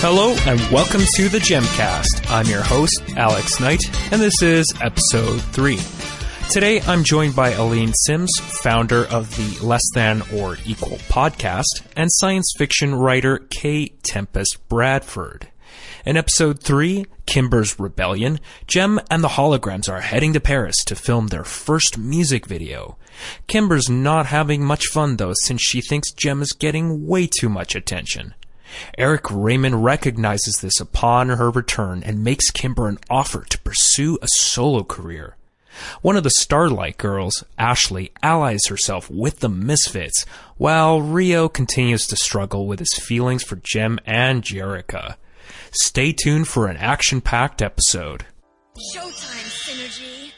Hello and welcome to the Jemcast. I'm your host, Alex Knight, and this is episode 3. Today I'm joined by Aline Sims, founder of the Less Than or Equal podcast, and science fiction writer K. Tempest Bradford. In episode 3, Kimber's Rebellion, Jem and the Holograms are heading to Paris to film their first music video. Kimber's not having much fun though since she thinks Jem is getting way too much attention. Eric Raymond recognizes this upon her return and makes Kimber an offer to pursue a solo career. One of the Starlight girls, Ashley, allies herself with the Misfits, while Rio continues to struggle with his feelings for Jem and Jerrica. Stay tuned for an action packed episode. Showtime synergy.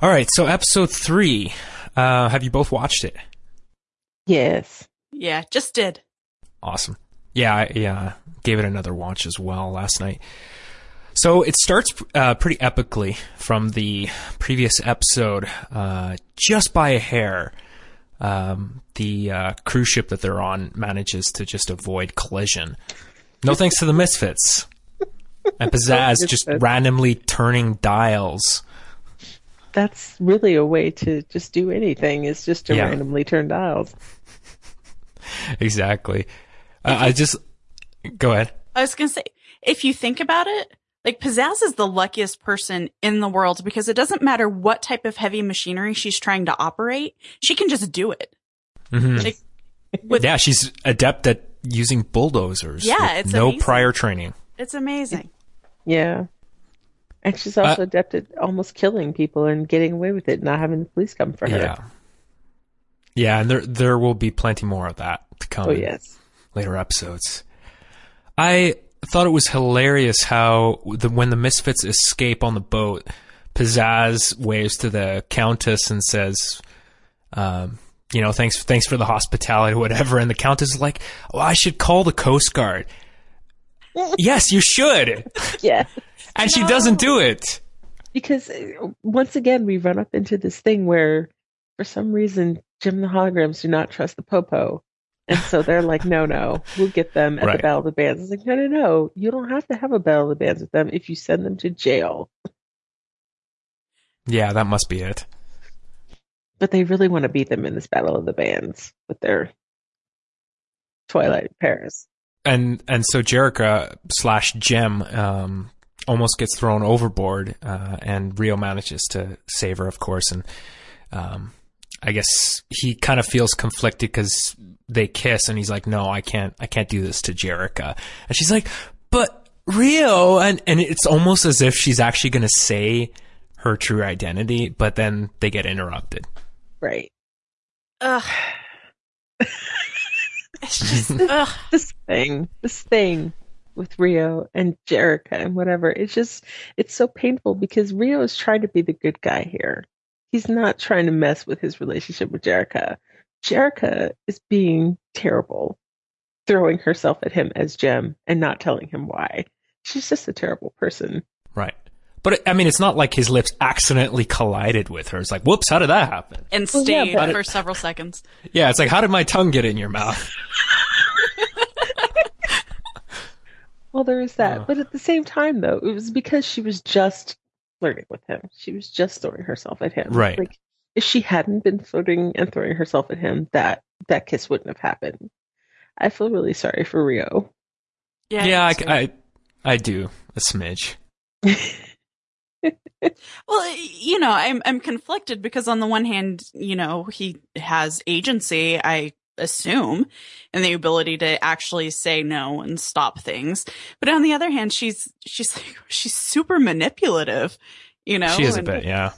All right, so episode three. Uh, have you both watched it? Yes. Yeah, just did. Awesome. Yeah, I, yeah, gave it another watch as well last night. So it starts uh, pretty epically from the previous episode, uh, just by a hair. Um, the uh, cruise ship that they're on manages to just avoid collision. No thanks to the Misfits. And Pizzazz just randomly turning dials. That's really a way to just do anything is just to Yeah. randomly turn dials. Exactly. Uh, I just go ahead. I was gonna say, if you think about it, like Pizzazz is the luckiest person in the world because it doesn't matter what type of heavy machinery she's trying to operate, she can just do it. Mhm. Like, with, Yeah, she's adept at using bulldozers. Yeah, with it's no amazing. prior training. It's amazing. Yeah. And she's Uh, also adept at almost killing people and getting away with it, not having the police come for her. Yeah. Yeah, and there there will be plenty more of that to come Oh in yes. Later episodes. I thought it was hilarious how the when the misfits escape on the boat, Pizzazz waves to the countess and says, um, you know, thanks thanks for the hospitality whatever, and the countess is like, Oh, I should call the Coast Guard. yes, you should. Yeah. And she doesn't do it. Because uh, once again we run up into this thing where for some reason Jem the holograms do not trust the Popo. And so they're like, no, no, we'll get them at Right. the Battle of the Bands. It's like, no, no, no. You don't have to have a Battle of the Bands with them if you send them to jail. Yeah, that must be it. but they really want to beat them in this battle of the bands with their Twilight Paris. and and so Jerrica slash Jem um, almost gets thrown overboard, uh, and Rio manages to save her, of course. And um, I guess he kind of feels conflicted because they kiss, and he's like, "No, I can't, I can't do this to Jerrica." And she's like, "But Rio," and and it's almost as if she's actually going to say her true identity, but then they get interrupted. Right. Ugh. it's just, ugh. This thing, this thing with Rio and Jerrica and whatever, it's just, it's so painful because Rio is trying to be the good guy here. He's not trying to mess with his relationship with Jerrica. Jerrica is being terrible, throwing herself at him as Jem and not telling him why. She's just a terrible person. Right. But I mean, it's not like his lips accidentally collided with her. It's like, whoops, how did that happen? And Well, yeah, but- for several seconds. Yeah, it's like, how did my tongue get in your mouth? Well, there is that. Oh. But at the same time, though, it was because she was just flirting with him. She was just throwing herself at him. Right. Like, if she hadn't been flirting and throwing herself at him, that that kiss wouldn't have happened. I feel really sorry for Rio. Yeah. Yeah, I, I, I do a smidge. Well, you know, I'm I'm conflicted because on the one hand, you know, he has agency, I assume, and the ability to actually say no and stop things. But on the other hand, she's she's like she's super manipulative, you know. she is a bit, yeah.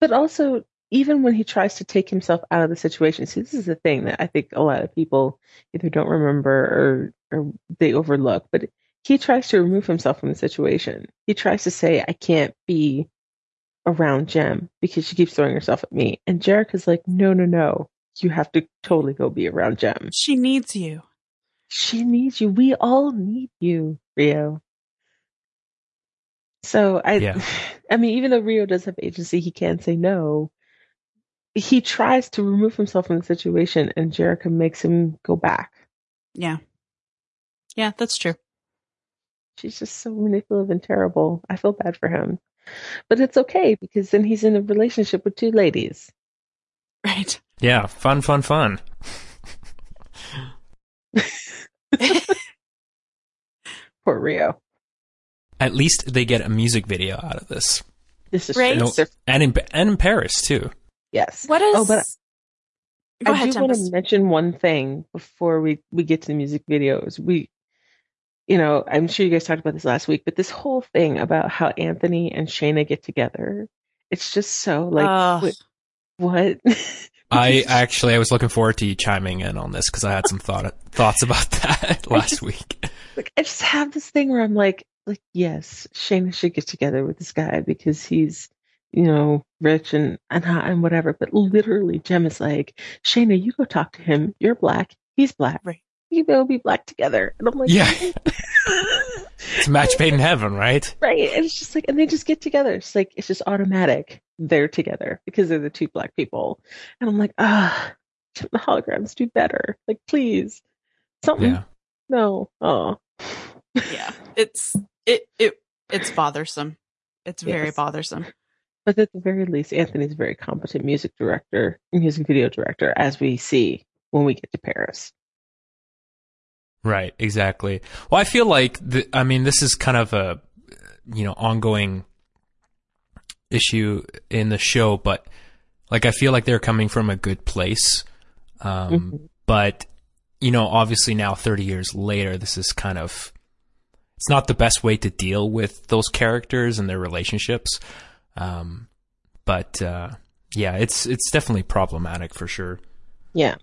But also, even when he tries to take himself out of the situation, see, this is the thing that I think a lot of people either don't remember or, or they overlook. But he tries to remove himself from the situation. He tries to say, I can't be around Jem because she keeps throwing herself at me. And Jerrica is like, no, no, no. You have to totally go be around Jem. She needs you. She needs you. We all need you, Rio. So I, Yeah. I mean, even though Rio does have agency, he can't say no. He tries to remove himself from the situation, and Jerrica makes him go back. Yeah. Yeah, that's true. She's just so manipulative and terrible. I feel bad for him. But it's okay because then he's in a relationship with two ladies. Right. Yeah, fun, fun, fun. Poor Rio. At least they get a music video out of this, This is Right. true. And in and in Paris too. Yes. What is? Oh, but Go I ahead, do want to mention one thing before we, we get to the music videos. We, you know, I'm sure you guys talked about this last week, but this whole thing about how Anthony and Shana get together, it's just so like, Ugh. wait, what? I actually I was looking forward to you chiming in on this because I had some thought thoughts about that last week. like I just have this thing where I'm like, like yes, Shana should get together with this guy because he's, you know, rich and and hot and whatever. But literally, Jem is like, Shana, you go talk to him. You're black. He's black. Right. You will be black together. And I'm like, Yeah. It's a match made in heaven, right? right. And it's just like, and they just get together. It's like it's just automatic. They're together because they're the two black people. And I'm like, ah, the holograms do better. Like, please, something. Yeah. No. Oh. yeah, it's it it it's bothersome. It's very Yes. bothersome. But at the very least, Anthony's a very competent music director, music video director, as we see when we get to Paris. Right, exactly. Well, I feel like the, I mean this is kind of a you know ongoing issue in the show, but like I feel like they're coming from a good place. Um, Mhm. But you know, obviously now, thirty years later, this is kind of it's not the best way to deal with those characters and their relationships. Um, but uh, yeah, it's it's definitely problematic for sure. Yeah.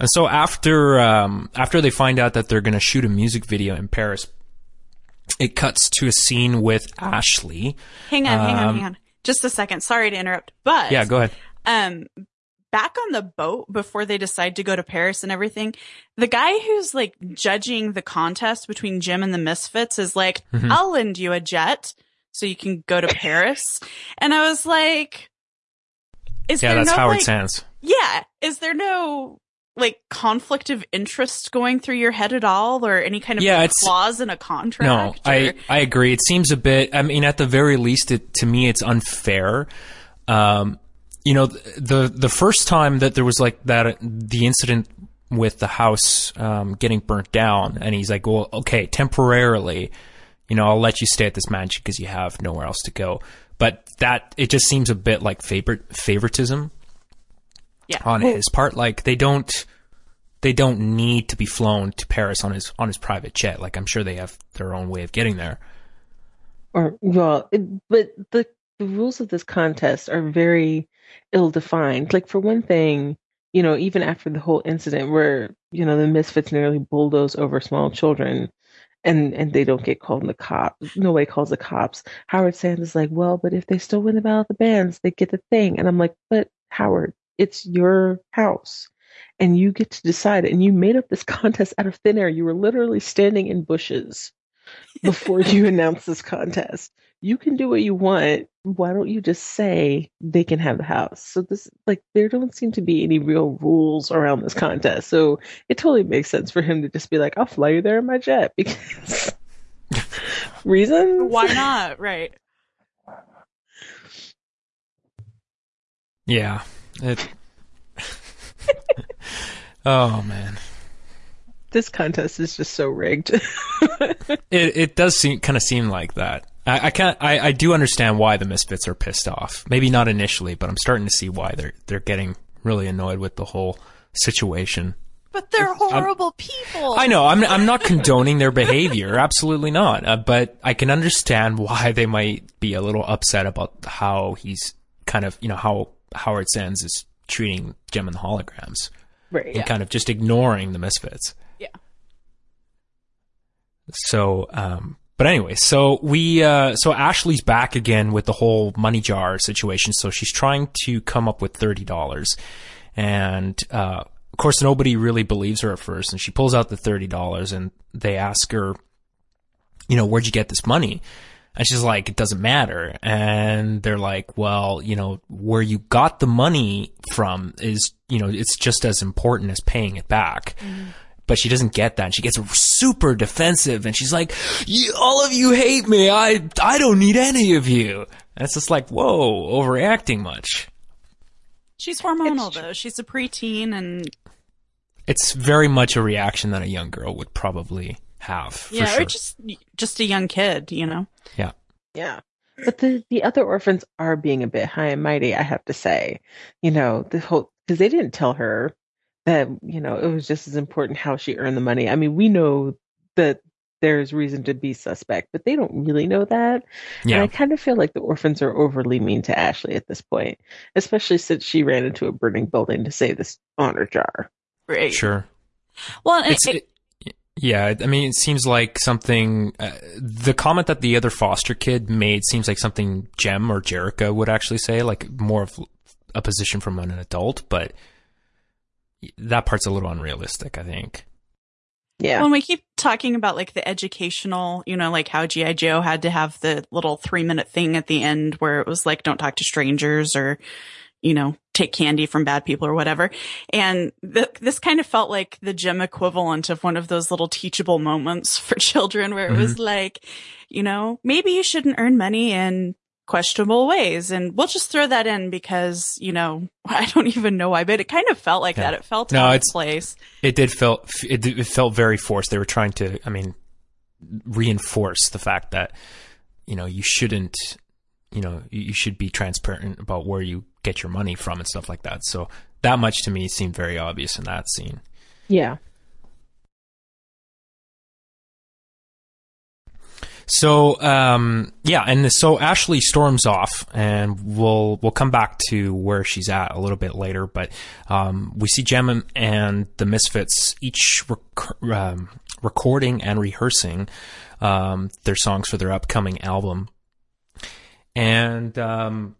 And so after um, after they find out that they're going to shoot a music video in Paris, it cuts to a scene with Ashley. Hang on, hang on, Um, hang on. Just a second. Sorry to interrupt, but Yeah, go ahead. um back on the boat before they decide to go to Paris and everything, the guy who's like judging the contest between Jem and the Misfits is like, Mhm. I'll lend you a jet so you can go to Paris. And I was like, is Yeah, there that's no Howard like, Sands. yeah, is there no like conflict of interest going through your head at all or any kind of Yeah, like, clause in a contract? No, contract? I I agree. It seems a bit. I mean, at the very least, it to me, it's unfair. Um, you know, the the first time that there was like that, the incident with the house um, getting burnt down, and he's like, "Well, okay, temporarily, you know, I'll let you stay at this mansion because you have nowhere else to go." But that it just seems a bit like favor favoritism Yeah. on his part. Like they don't they don't need to be flown to Paris on his on his private jet. Like I'm sure they have their own way of getting there. Or well, it, but the the rules of this contest are very ill defined. Like for one thing, you know, even after the whole incident where you know the misfits nearly bulldoze over small children, and and they don't get called in the cops. Nobody calls the cops. Howard Sands is like, well, but if they still win the battle of the bands, they get the thing. And I'm like, but Howard, it's your house. And you get to decide. And you made up this contest out of thin air. You were literally standing in bushes before you announced this contest. You can do what you want. Why don't you just say they can have the house? So this, like, there don't seem to be any real rules around this contest. So it totally makes sense for him to just be like, I'll fly you there in my jet because reasons. Why not? Right. Yeah. It. oh man, This contest is just so rigged. it it does seem kind of seem like that. I, I can't. I, I do understand why the misfits are pissed off. Maybe not initially, but I'm starting to see why they're they're getting really annoyed with the whole situation. But they're horrible people. I know. I'm I'm not condoning their behavior. Absolutely not. Uh, but I can understand why they might be a little upset about how he's kind of you know how Howard Sands is treating Jem and the holograms right. and kind of just ignoring the misfits. Yeah. So, um, but anyway, so we, uh, so Ashley's back again with the whole money jar situation. So she's trying to come up with $30. And, uh, of course, nobody really believes her at first. And she pulls out the $30 and they ask her, you know, where'd you get this money? And she's like, it doesn't matter. And they're like, well, you know, where you got the money from is, you know, it's just as important as paying it back. But she doesn't get that. And she gets super defensive and she's like, all of you hate me. I, I don't need any of you. And it's just like, whoa, overreacting much. She's hormonal though. She's a preteen and it's very much a reaction that a young girl would probably have. yeah, sure. or just just a young kid, you know. yeah. Yeah. But the, the other orphans are being a bit high and mighty, I have to say. You know, the whole, because they didn't tell her that, you know, it was just as important how she earned the money. I mean, we know that there's reason to be suspect, but they don't really know that. And Yeah. I kind of feel like the orphans are overly mean to Ashley at this point, especially since she ran into a burning building to save this honor jar. Right. Sure. Well, and It's, it, it- yeah, I mean, it seems like something. Uh, the comment that the other foster kid made seems like something Jem or Jerrica would actually say, like more of a position from an adult, but that part's a little unrealistic, I think. Yeah. when we keep talking about like the educational, you know, like how GI Joe had to have the little three minute thing at the end where it was like, don't talk to strangers or, you know, take candy from bad people or whatever. And th- this kind of felt like the Jem equivalent of one of those little teachable moments for children where it was mm-hmm. like, you know, maybe you shouldn't earn money in questionable ways. And we'll just throw that in because, you know, I don't even know why, but it kind of felt like Yeah. that. It felt No, out of it's- place. It did feel it, did- it felt very forced. They were trying to, I mean, reinforce the fact that you know you shouldn't, you know, you you should be transparent about where you get your money from and stuff like that. So that much to me seemed very obvious in that scene. Yeah. So um, yeah, and so Ashley storms off, and we'll we'll come back to where she's at a little bit later. But um, we see Jem and the Misfits each rec- um, recording and rehearsing um, their songs for their upcoming album. And um,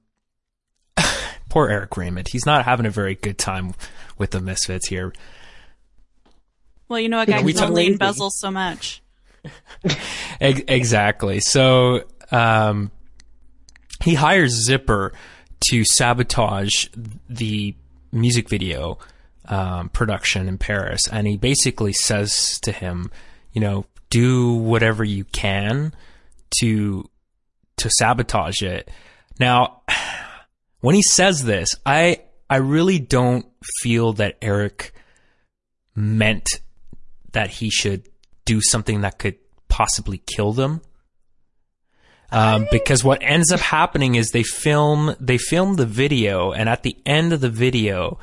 poor Eric Raymond, he's not having a very good time with the Misfits here. Well, you know, a guy we who's talk- only lazy. so much. Ex- exactly. So um, he hires Zipper to sabotage the music video um, production in Paris, and he basically says to him, you know, do whatever you can to to sabotage it. Now, when he says this, I I really don't feel that Eric meant that he should do something that could possibly kill them. Um, because what ends up happening is they film they film the video, and at the end of the video,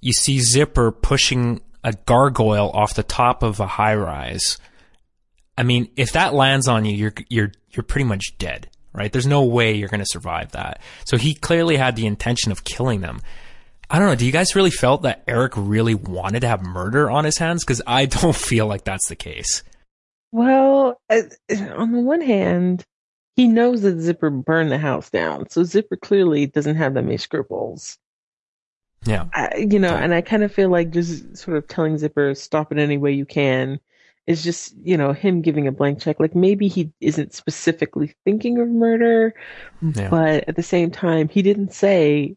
you see Zipper pushing a gargoyle off the top of a high rise. I mean, if that lands on you, you're you're you're pretty much dead, right? There's no way you're going to survive that. So he clearly had the intention of killing them. I don't know. Do you guys really felt that Eric really wanted to have murder on his hands? Because I don't feel like that's the case. Well, uh, on the one hand, he knows that Zipper burned the house down, so Zipper clearly doesn't have that many scruples. Yeah. I, you know, Right. and I kind of feel like just sort of telling Zipper stop it any way you can is just you know him giving a blank check. Like maybe he isn't specifically thinking of murder, Yeah. but at the same time, he didn't say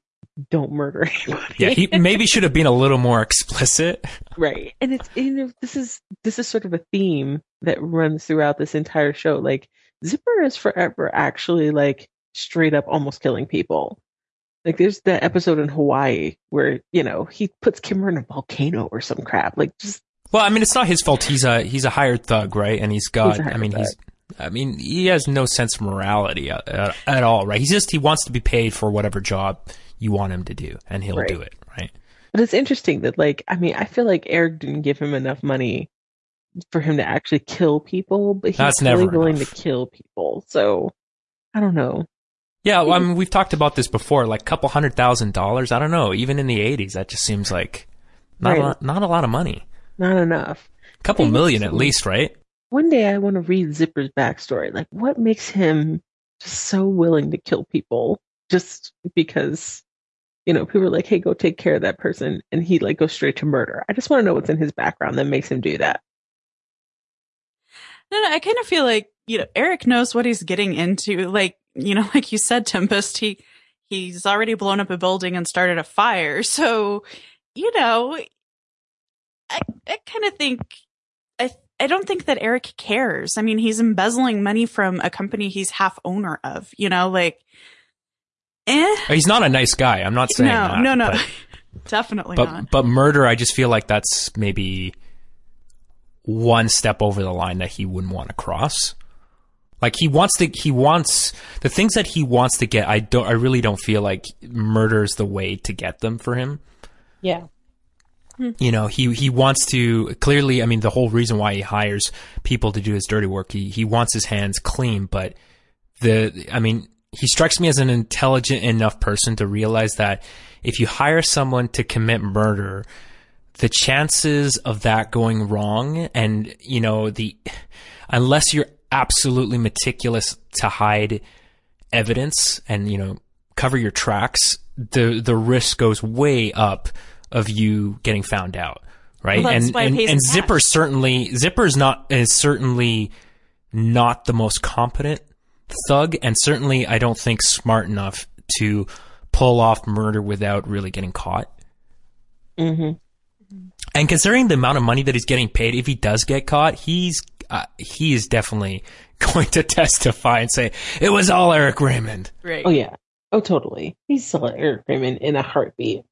don't murder anybody. Yeah, he maybe should have been a little more explicit. right and it's you know this is this is sort of a theme that runs throughout this entire show like zipper is forever actually like straight up almost killing people like there's that episode in hawaii where you know he puts kimber in a volcano or some crap like just Well, I mean, it's not his fault. He's a he's a hired thug, right? And he's got. He's I mean, thug. he's. I mean, he has no sense of morality at, at all, right? He's just he wants to be paid for whatever job you want him to do, and he'll Right. do it, right? but it's interesting that like i mean i feel like eric didn't give him enough money for him to actually kill people but he's That's totally willing enough. to kill people so i don't know Yeah, well, I mean, we've talked about this before. Like, a couple hundred thousand dollars. I don't know. Even in the '80s, that just seems like not a lot, not a lot of money. not enough A couple million at least, right? one day I want to read Zipper's backstory. Like, what makes him just so willing to kill people just because, you know, people are like, hey, go take care of that person. And he, like, goes straight to murder. I just want to know what's in his background that makes him do that. No, no, I kind of feel like, you know, Eric knows what he's getting into. Like, you know, like you said, Tempest, he, he's already blown up a building and started a fire. So, you know, I, I kind of think I I don't think that Eric cares. I mean, he's embezzling money from a company he's half owner of. You know, like, eh? He's not a nice guy. I'm not saying no, that. no, no, But, definitely but not. but murder, I just feel like that's maybe one step over the line that he wouldn't want to cross. Like he wants to, he wants the things that he wants to get. I don't, I really don't feel like murder is the way to get them for him. Yeah. you know he he wants to clearly i mean the whole reason why he hires people to do his dirty work he he wants his hands clean but the i mean he strikes me as an intelligent enough person to realize that if you hire someone to commit murder the chances of that going wrong and you know the unless you're absolutely meticulous to hide evidence and you know cover your tracks the the risk goes way up of you getting found out right? Well, and and, and zipper certainly zipper's not is certainly not the most competent thug and certainly I don't think smart enough to pull off murder without really getting caught hmm and considering the amount of money that he's getting paid, if he does get caught, he's uh, he is definitely going to testify and say it was all Eric Raymond. right. Oh yeah. Oh totally. He's still Eric Raymond in a heartbeat.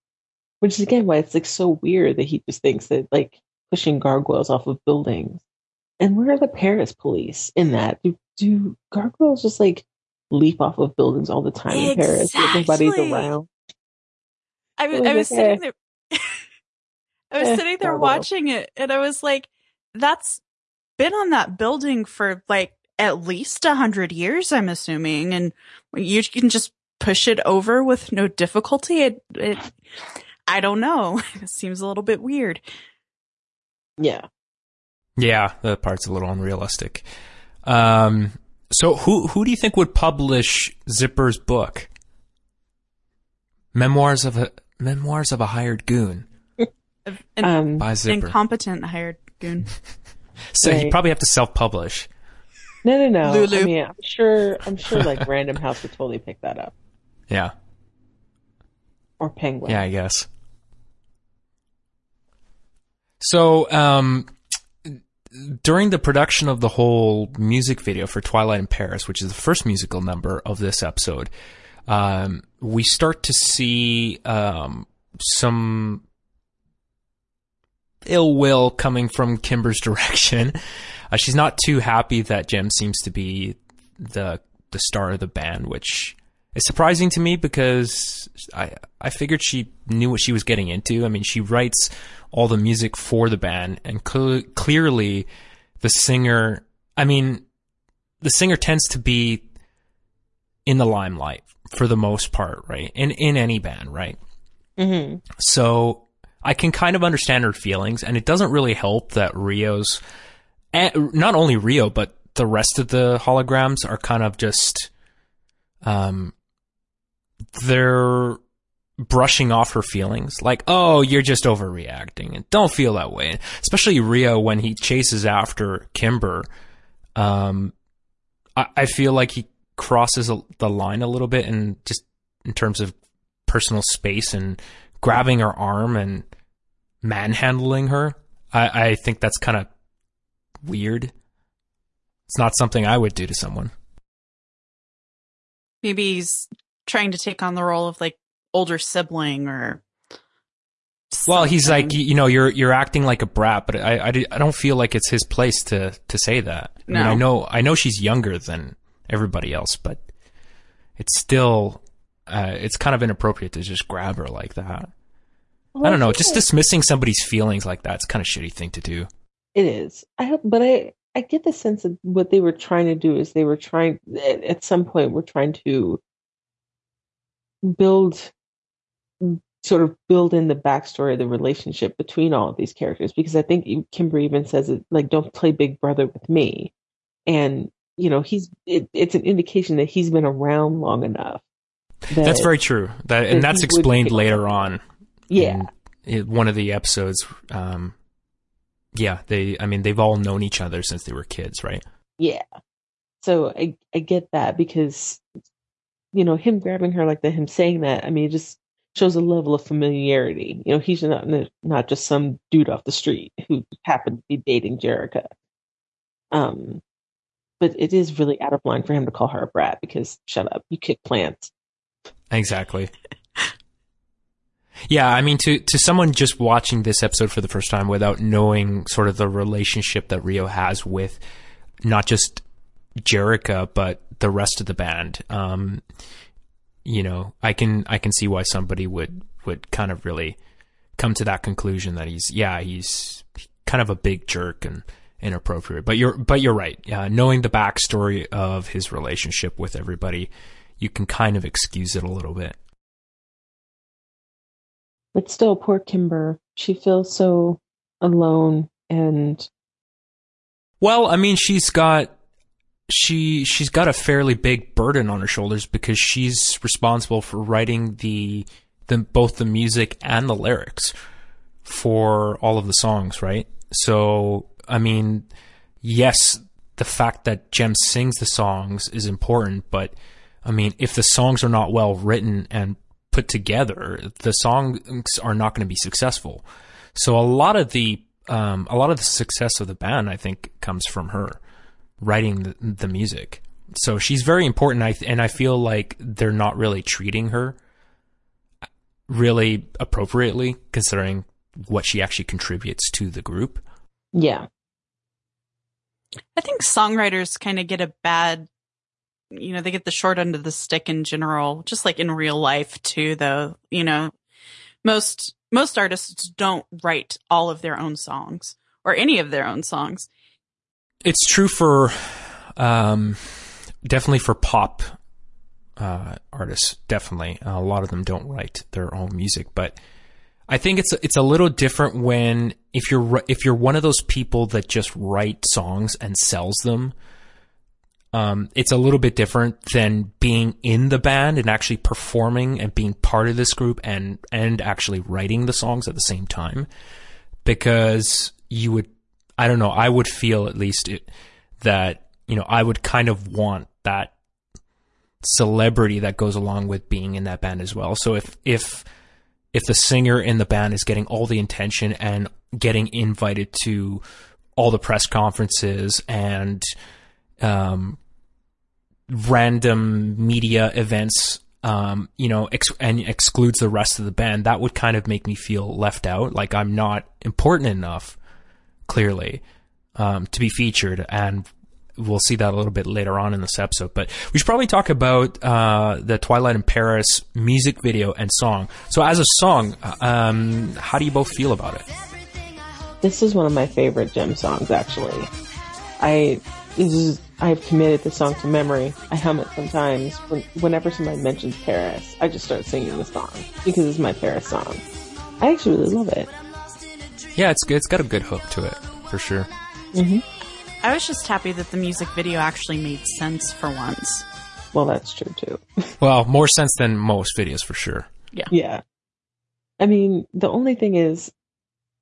Which is again why it's like so weird that he just thinks that like pushing gargoyles off of buildings. And where are the Paris police in that? Do do gargoyles just like leap off of buildings all the time in Paris? Everybody's Exactly. around. I was, was I was like, sitting eh. there. I was Eh, sitting there gargoyle. watching it, and I was like, "That's been on that building for like at least a hundred years." I'm assuming, and you can just push it over with no difficulty. It, it I don't know. It seems a little bit weird. Yeah. Yeah, that part's a little unrealistic. Um, so who who do you think would publish Zipper's book? Memoirs of a Memoirs of a Hired Goon An Um by Zipper. incompetent hired goon. so he'd probably have to self publish. no no no. Lulu. I mean I'm sure I'm sure like Random House would totally pick that up. Yeah, Or Penguin. yeah, I guess. So, um, during the production of the whole music video for Twilight in Paris, which is the first musical number of this episode, um, we start to see um, some ill will coming from Kimber's direction. Uh, she's not too happy that Jem seems to be the the star of the band, which is surprising to me because I I figured she knew what she was getting into. I mean, she writes all the music for the band, and cl- clearly the singer. I mean, the singer tends to be in the limelight for the most part, right? In in any band, right? hmm So I can kind of understand her feelings, and it doesn't really help that Rio's, not only Rio, but the rest of the holograms are kind of just, um, they're brushing off her feelings, like, oh, you're just overreacting, and don't feel that way. Especially Rio when he chases after Kimber, um, I, I feel like he crosses a, the line a little bit, and just in terms of personal space and grabbing her arm and manhandling her. I, I think that's kind of weird. It's not something I would do to someone. Maybe he's trying to take on the role of like older sibling or. Well, he's like, you you know, you're you're acting like a brat, but I, I, I don't feel like it's his place to to say that. I mean, I know I know she's younger than everybody else, but it's still uh, it's kind of inappropriate to just grab her like that. I don't know, just dismissing somebody's feelings like that's kind of shitty thing to do. It is. I hope, but I I get the sense that what they were trying to do is they were trying at, at some point we're trying to build sort of build in the backstory of the relationship between all of these characters because I think Kimber even says it like don't play big brother with me and you know he's it, it's an indication that he's been around long enough that, That's very true. That that and that's explained later on. yeah in one of the episodes. Um, yeah, they. I mean, they've all known each other since they were kids, right? Yeah. So I I get that because you know him grabbing her like that, him saying that. I mean, it just shows a level of familiarity. You know, he's not not just some dude off the street who happened to be dating Jerrica. Um, but it is really out of line for him to call her a brat because shut up, you kick plants. Exactly. Yeah, I mean, to to someone just watching this episode for the first time without knowing sort of the relationship that Rio has with not just Jerrica but the rest of the band, um, you know, I can I can see why somebody would would kind of really come to that conclusion that he's yeah he's kind of a big jerk and inappropriate. But you're but you're right. Uh, knowing the backstory of his relationship with everybody, you can kind of excuse it a little bit. But still, poor Kimber. She feels so alone and. Well, I mean, she's got she she's got a fairly big burden on her shoulders because she's responsible for writing the the both the music and the lyrics for all of the songs, right? So, I mean, yes, the fact that Jem sings the songs is important, but I mean, if the songs are not well written and put together, the songs are not going to be successful. So a lot of the um, a lot of the success of the band, I think, comes from her writing the, the music. So she's very important, I, and I feel like they're not really treating her really appropriately, considering what she actually contributes to the group. Yeah. I think songwriters kind of get a bad you know, they get the short end of the stick in general, just like in real life too, though, you know, most, most artists don't write all of their own songs or any of their own songs. It's true for, um, definitely for pop, uh, artists. Definitely. a lot of them don't write their own music, but I think it's, it's a little different when, if you're, if you're one of those people that just write songs and sells them, um, it's a little bit different than being in the band and actually performing and being part of this group and and actually writing the songs at the same time because you would I don't know I would feel at least it, that you know I would kind of want that celebrity that goes along with being in that band as well so if if if the singer in the band is getting all the attention and getting invited to all the press conferences and um, random media events, um, you know, ex- and excludes the rest of the band, that would kind of make me feel left out. Like I'm not important enough, clearly, um, to be featured. And we'll see that a little bit later on in this episode. But we should probably talk about uh, the Twilight in Paris music video and song. So, as a song, um, how do you both feel about it? This is one of my favorite Jem songs, actually. I is I've committed the song to memory. I hum it sometimes. When, whenever somebody mentions Paris, I just start singing the song because it's my Paris song. I actually really love it. Yeah, it's good. It's got a good hook to it for sure. Mm-hmm. I was just happy that the music video actually made sense for once. Well, that's true too. well, more sense than most videos for sure. Yeah. Yeah. I mean, the only thing is,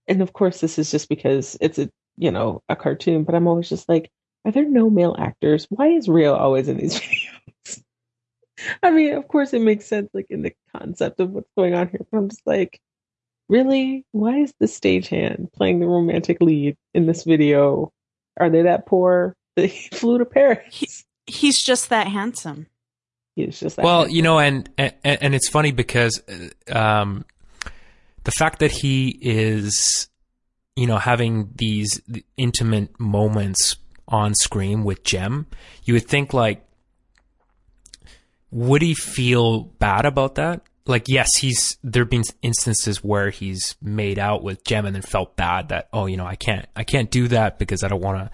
and of course, this is just because it's a you know a cartoon, but I'm always just like, are there no male actors? Why is Rio always in these videos? I mean, of course, it makes sense, like in the concept of what's going on here, but I'm just like, really? Why is the stagehand playing the romantic lead in this video? Are they that poor that he flew to Paris? He, he's just that handsome. He's just well, handsome. you know, and, and and it's funny because um, the fact that he is, you know, having these intimate moments on screen with Jem, you would think like, would he feel bad about that? Like, yes, he's there have been instances where he's made out with Jem and then felt bad that oh, you know, I can't, I can't do that because I don't want to,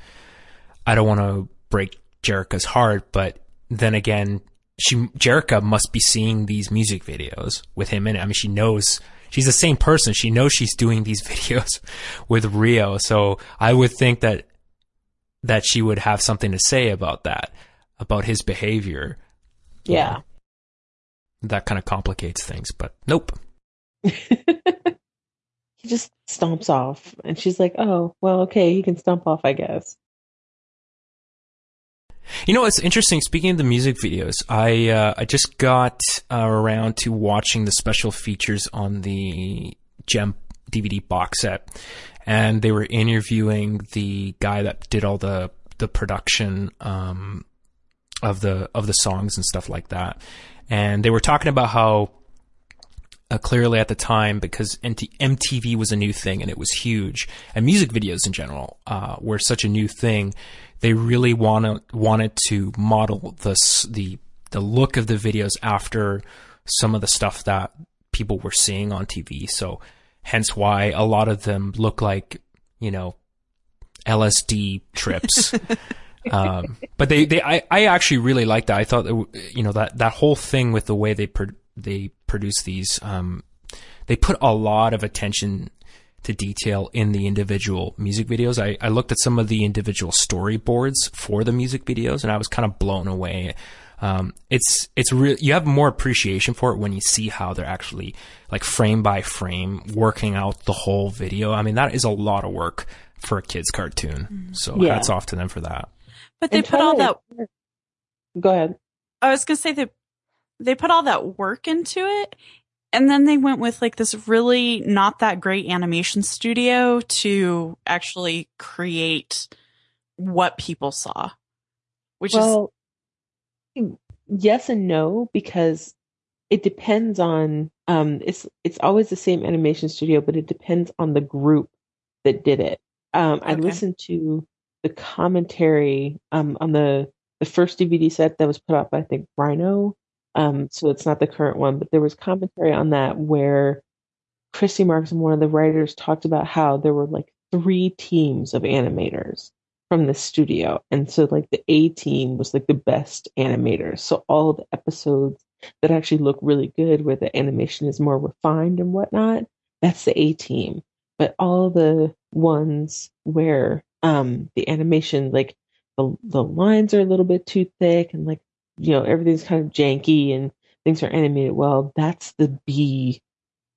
I don't want to break Jerrica's heart. But then again, she Jerrica must be seeing these music videos with him in it. I mean, she knows she's the same person. She knows she's doing these videos with Rio. So I would think that that she would have something to say about that, about his behavior. Yeah. That kind of complicates things, but nope. he just stomps off, and she's like, "Oh, well, okay, he can stomp off, I guess." You know, it's interesting. Speaking of the music videos, I uh, I just got uh, around to watching the special features on the Jem DVD box set, and they were interviewing the guy that did all the the production um, of the of the songs and stuff like that, and they were talking about how uh, clearly at the time because MTV was a new thing and it was huge, and music videos in general uh, were such a new thing. They really wanted wanted to model this the the look of the videos after some of the stuff that people were seeing on TV. So hence why a lot of them look like you know LSD trips. um, but they, they, I, I actually really liked that. I thought, that, you know, that, that whole thing with the way they, pro- they produce these, um, they put a lot of attention to detail in the individual music videos. I, I looked at some of the individual storyboards for the music videos and I was kind of blown away. Um, it's, it's real, you have more appreciation for it when you see how they're actually like frame by frame working out the whole video. I mean, that is a lot of work for a kid's cartoon. So yeah. hats off to them for that. But they and put all that. Go ahead. I was gonna say that they put all that work into it, and then they went with like this really not that great animation studio to actually create what people saw, which well, is yes and no because it depends on um it's it's always the same animation studio, but it depends on the group that did it. Um, I listened to the commentary um, on the the first DVD set that was put out by I think Rhino. Um, so it's not the current one, but there was commentary on that where Christy Marx and one of the writers talked about how there were like three teams of animators from the studio, and so like the A team was like the best animators. So all the episodes that actually look really good, where the animation is more refined and whatnot, that's the A team. But all the ones where um the animation like the the lines are a little bit too thick and like you know everything's kind of janky and things are animated well that's the b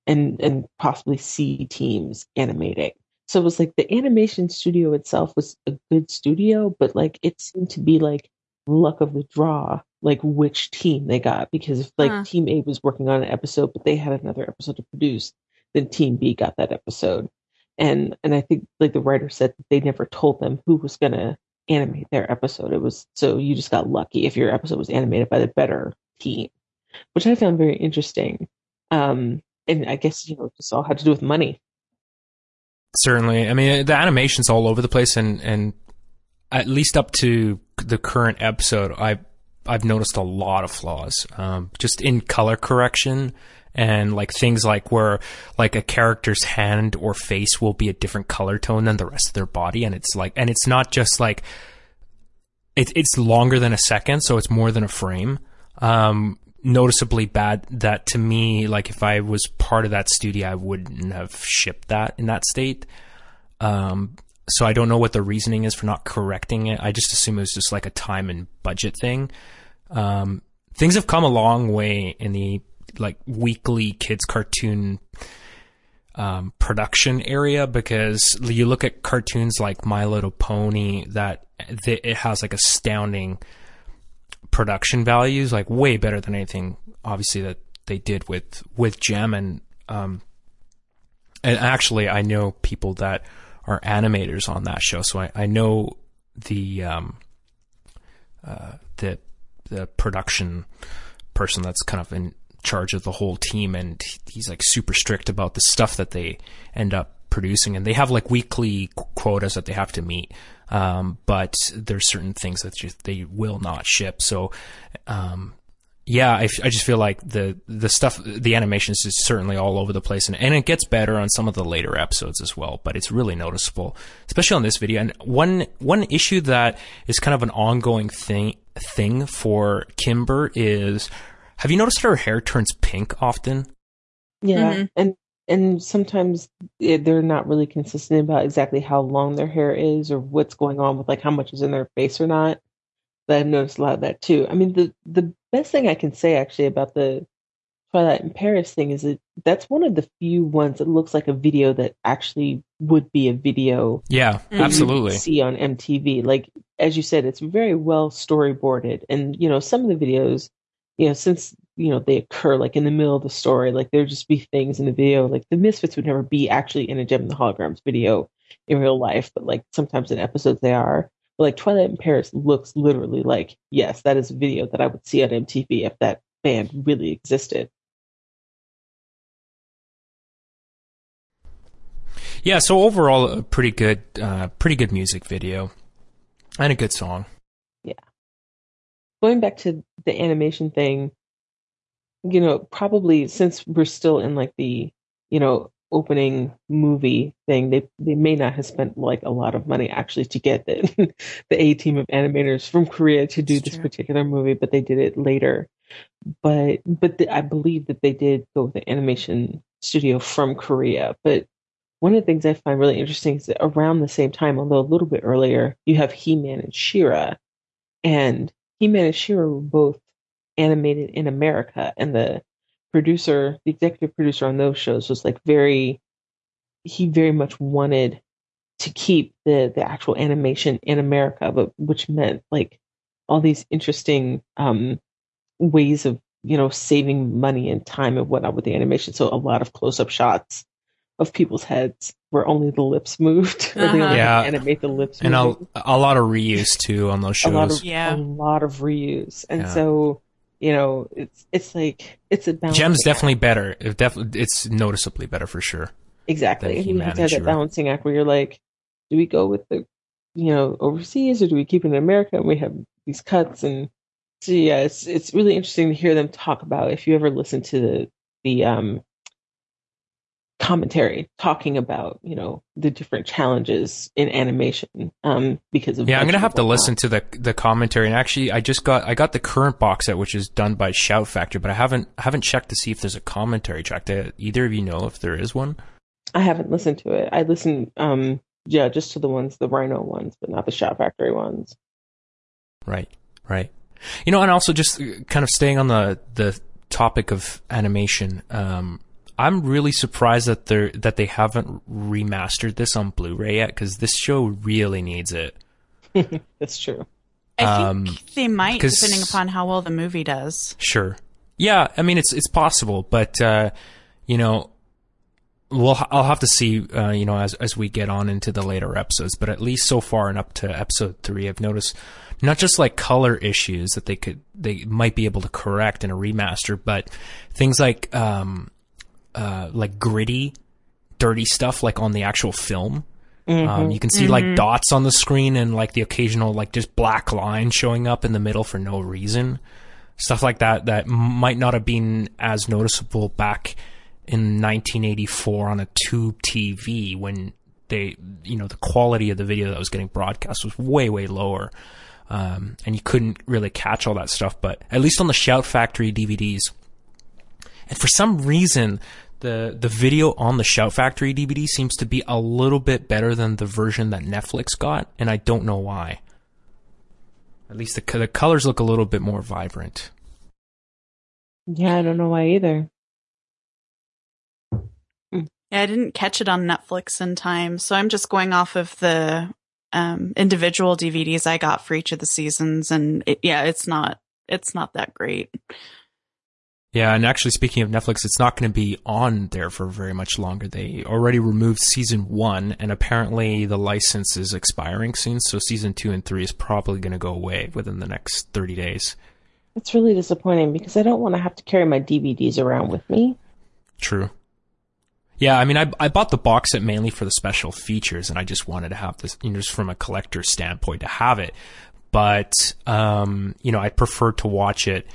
and and possibly c teams animating so it was like the animation studio itself was a good studio but like it seemed to be like luck of the draw like which team they got because if like huh. team a was working on an episode but they had another episode to produce then team b got that episode and and I think like the writer said they never told them who was gonna animate their episode. It was so you just got lucky if your episode was animated by the better team, which I found very interesting. Um, and I guess you know just all had to do with money. Certainly, I mean the animation's all over the place, and and at least up to the current episode, I I've noticed a lot of flaws, um, just in color correction and like things like where like a character's hand or face will be a different color tone than the rest of their body and it's like and it's not just like it, it's longer than a second so it's more than a frame. Um noticeably bad that to me like if i was part of that studio i wouldn't have shipped that in that state. Um so i don't know what the reasoning is for not correcting it. I just assume it was just like a time and budget thing. Um things have come a long way in the like weekly kids cartoon um, production area because you look at cartoons like My Little Pony that it has like astounding production values, like way better than anything obviously that they did with with Jem and um, and actually I know people that are animators on that show, so I, I know the um, uh, the the production person that's kind of in charge of the whole team and he's like super strict about the stuff that they end up producing and they have like weekly quotas that they have to meet um, but there's certain things that just they will not ship so um, yeah I, I just feel like the the stuff the animation is certainly all over the place and, and it gets better on some of the later episodes as well but it's really noticeable especially on this video and one one issue that is kind of an ongoing thing thing for kimber is have you noticed that her hair turns pink often? Yeah, mm-hmm. and and sometimes it, they're not really consistent about exactly how long their hair is or what's going on with like how much is in their face or not. But I've noticed a lot of that too. I mean, the the best thing I can say actually about the Twilight in Paris thing is that that's one of the few ones that looks like a video that actually would be a video. Yeah, absolutely. See on MTV, like as you said, it's very well storyboarded. And, you know, some of the videos, you know, since, you know, they occur like in the middle of the story, like there'd just be things in the video, like the Misfits would never be actually in a Jem and the Holograms video in real life, but like sometimes in episodes they are. But like Twilight in Paris looks literally like, yes, that is a video that I would see on MTV if that band really existed. Yeah, so overall, a pretty good, uh, pretty good music video, and a good song. Going back to the animation thing, you know, probably since we're still in like the, you know, opening movie thing, they they may not have spent like a lot of money actually to get the the A team of animators from Korea to do That's this true. particular movie, but they did it later. But but the, I believe that they did go with the animation studio from Korea. But one of the things I find really interesting is that around the same time, although a little bit earlier, you have He Man and She-Ra, and He Man and She-Ra were both animated in America, and the producer, the executive producer on those shows was like very, he very much wanted to keep the the actual animation in America, but which meant like all these interesting um, ways of you know saving money and time and whatnot with the animation. So a lot of close up shots of people's heads where only the lips moved, or they Uh-huh. only Yeah. animate the lips and a, a lot of reuse too on those a lot shows. of Yeah. a lot of reuse, and Yeah. so you know it's it's like it's a balance. Jem's definitely better. It definitely, it's noticeably better for sure. exactly. than You He-Man have to have that balancing act where you're like, do we go with the you know overseas or do we keep it in America? And we have these cuts, and so yeah, it's it's really interesting to hear them talk about. If you ever listen to the the um commentary talking about you know the different challenges in animation um because of Yeah, I'm gonna have to whatnot. listen to the the commentary. And actually, I just got I got the current box set, which is done by Shout Factory, but I haven't haven't checked to see if there's a commentary track. Do either of you know if there is one? I haven't listened to it. I listened, um, yeah, just to the ones, the Rhino ones, but not the shout Factory ones. Right, right. You know, and also just uh, kind of staying on the the topic of animation. Um, I'm really surprised that they are that they haven't remastered this on Blu-ray yet because this show really needs it. That's true. I Um, think they might, depending upon how well the movie does. Sure. Yeah, I mean it's it's possible, but uh, you know, we'll I'll have to see uh, you know as as we get on into the later episodes. But at least so far and up to episode three, I've noticed not just like color issues that they could they might be able to correct in a remaster, but things like um uh like gritty, dirty stuff like on the actual film. Um, you can see like dots on the screen and like the occasional like just black line showing up in the middle for no reason stuff like that that might not have been as noticeable back in 1984 on a tube TV when they, you know, the quality of the video that was getting broadcast was way, way lower. Um, and you couldn't really catch all that stuff, but at least on the Shout Factory DVDs. And for some reason, the, the video on the Shout Factory DVD seems to be a little bit better than the version that Netflix got, and I don't know why. At least the, co- the colors look a little bit more vibrant. Yeah, I don't know why either. Yeah, I didn't catch it on Netflix in time, so I'm just going off of the um, individual DVDs I got for each of the seasons, and it, yeah, it's not it's not that great. Yeah, and actually, speaking of Netflix, it's not going to be on there for very much longer. They already removed season one, and apparently the license is expiring soon. So season two and three is probably going to go away within the next thirty days. It's really disappointing because I don't want to have to carry my DVDs around with me. True. Yeah, I mean, I I bought the box set mainly for the special features, and I just wanted to have this, you know, just from a collector's standpoint to have it. But um, you know, I prefer to watch it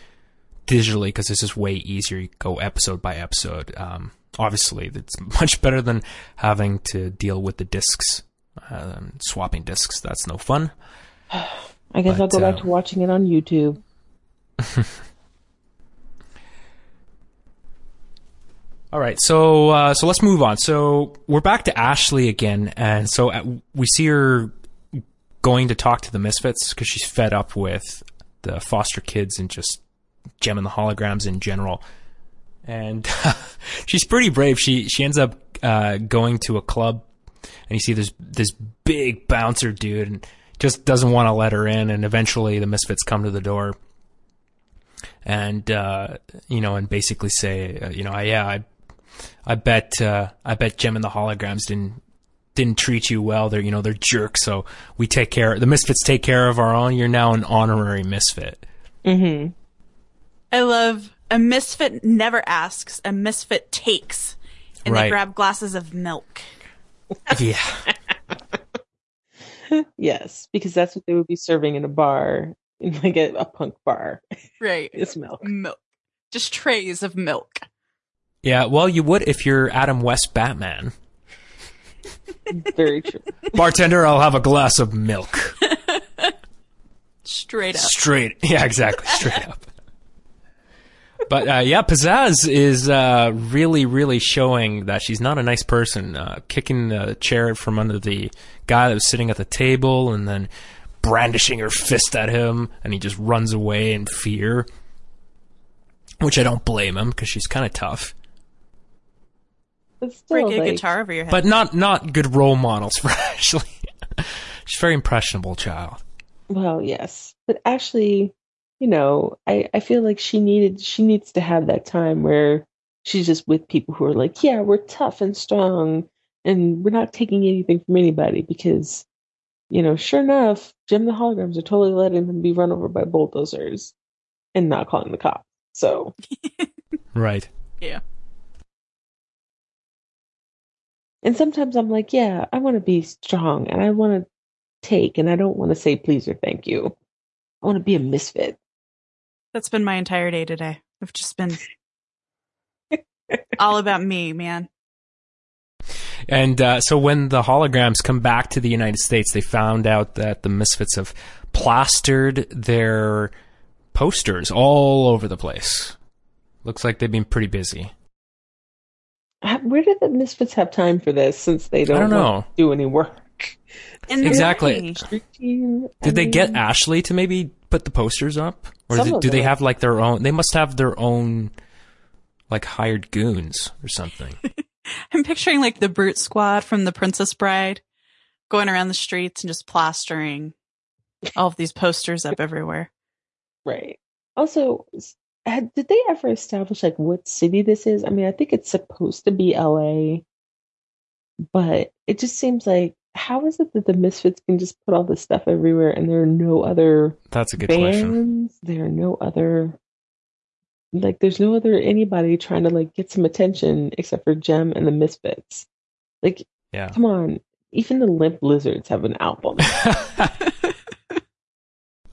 digitally because this is way easier. You go episode by episode. Um, obviously, it's much better than having to deal with the discs, uh, swapping discs. That's no fun. I guess But, I'll go back uh, to watching it on YouTube. All right, so uh, so let's move on. So we're back to Ashley again, and so uh, we see her going to talk to the Misfits because she's fed up with the foster kids and just Jem and the holograms in general. And she's pretty brave. She she ends up uh, going to a club, and you see this this big bouncer dude, and just doesn't want to let her in, and eventually the Misfits come to the door, and uh, you know, and basically say, uh, you know, yeah, I, I bet, uh, I bet Jem and the Holograms didn't didn't treat you well. They're you know they're jerks, so we take care. The Misfits take care of our own. You're now an honorary Misfit. Mm-hmm. I love a misfit never asks, a misfit takes. And Right. they grab glasses of milk. yeah, Yes, because that's what they would be serving in a bar, in like a, a punk bar. Right. it's milk. Milk. Just trays of milk. yeah. Well, you would if you're Adam West Batman. Very true. Bartender, I'll have a glass of milk. Straight up. Straight. Yeah, exactly. Straight up. But uh, yeah, Pizzazz is uh, really, really showing that she's not a nice person. Uh, kicking the chair from under the guy that was sitting at the table, and then brandishing her fist at him, and he just runs away in fear. Which I don't blame him because she's kind of tough, But still, Break a guitar over your head. but not not good role models for Ashley. she's a very impressionable child. Well, yes, but actually, you know, I I feel like she needed she needs to have that time where she's just with people who are like, yeah, we're tough and strong, and we're not taking anything from anybody because, you know, sure enough, Jem the holograms are totally letting them be run over by bulldozers and not calling the cops. So Right. yeah. And sometimes I'm like, yeah, I want to be strong and I want to take and I don't want to say please or thank you. I want to be a misfit. That's been my entire day today. I've just been all about me, man. And uh, so when the holograms come back to the United States, they found out that the Misfits have plastered their posters all over the place. Looks like they've been pretty busy. Where did the misfits have time for this since they don't, don't know. do any work? And Exactly. why? I Did they get Ashley to maybe put the posters up, or Some do, of do they have like their own? They must have their own, like hired goons or something. I'm picturing like the brute squad from the Princess Bride going around the streets and just plastering all of these posters up everywhere. Right. Also, had, did they ever establish like what city this is? I mean, I think it's supposed to be LA, but it just seems like how is it that the Misfits can just put all this stuff everywhere and there are no other That's a good bands? question. There are no other like there's no other anybody trying to like get some attention except for Jem and the Misfits. Like, Yeah. come on. Even the Limp Lizards have an album.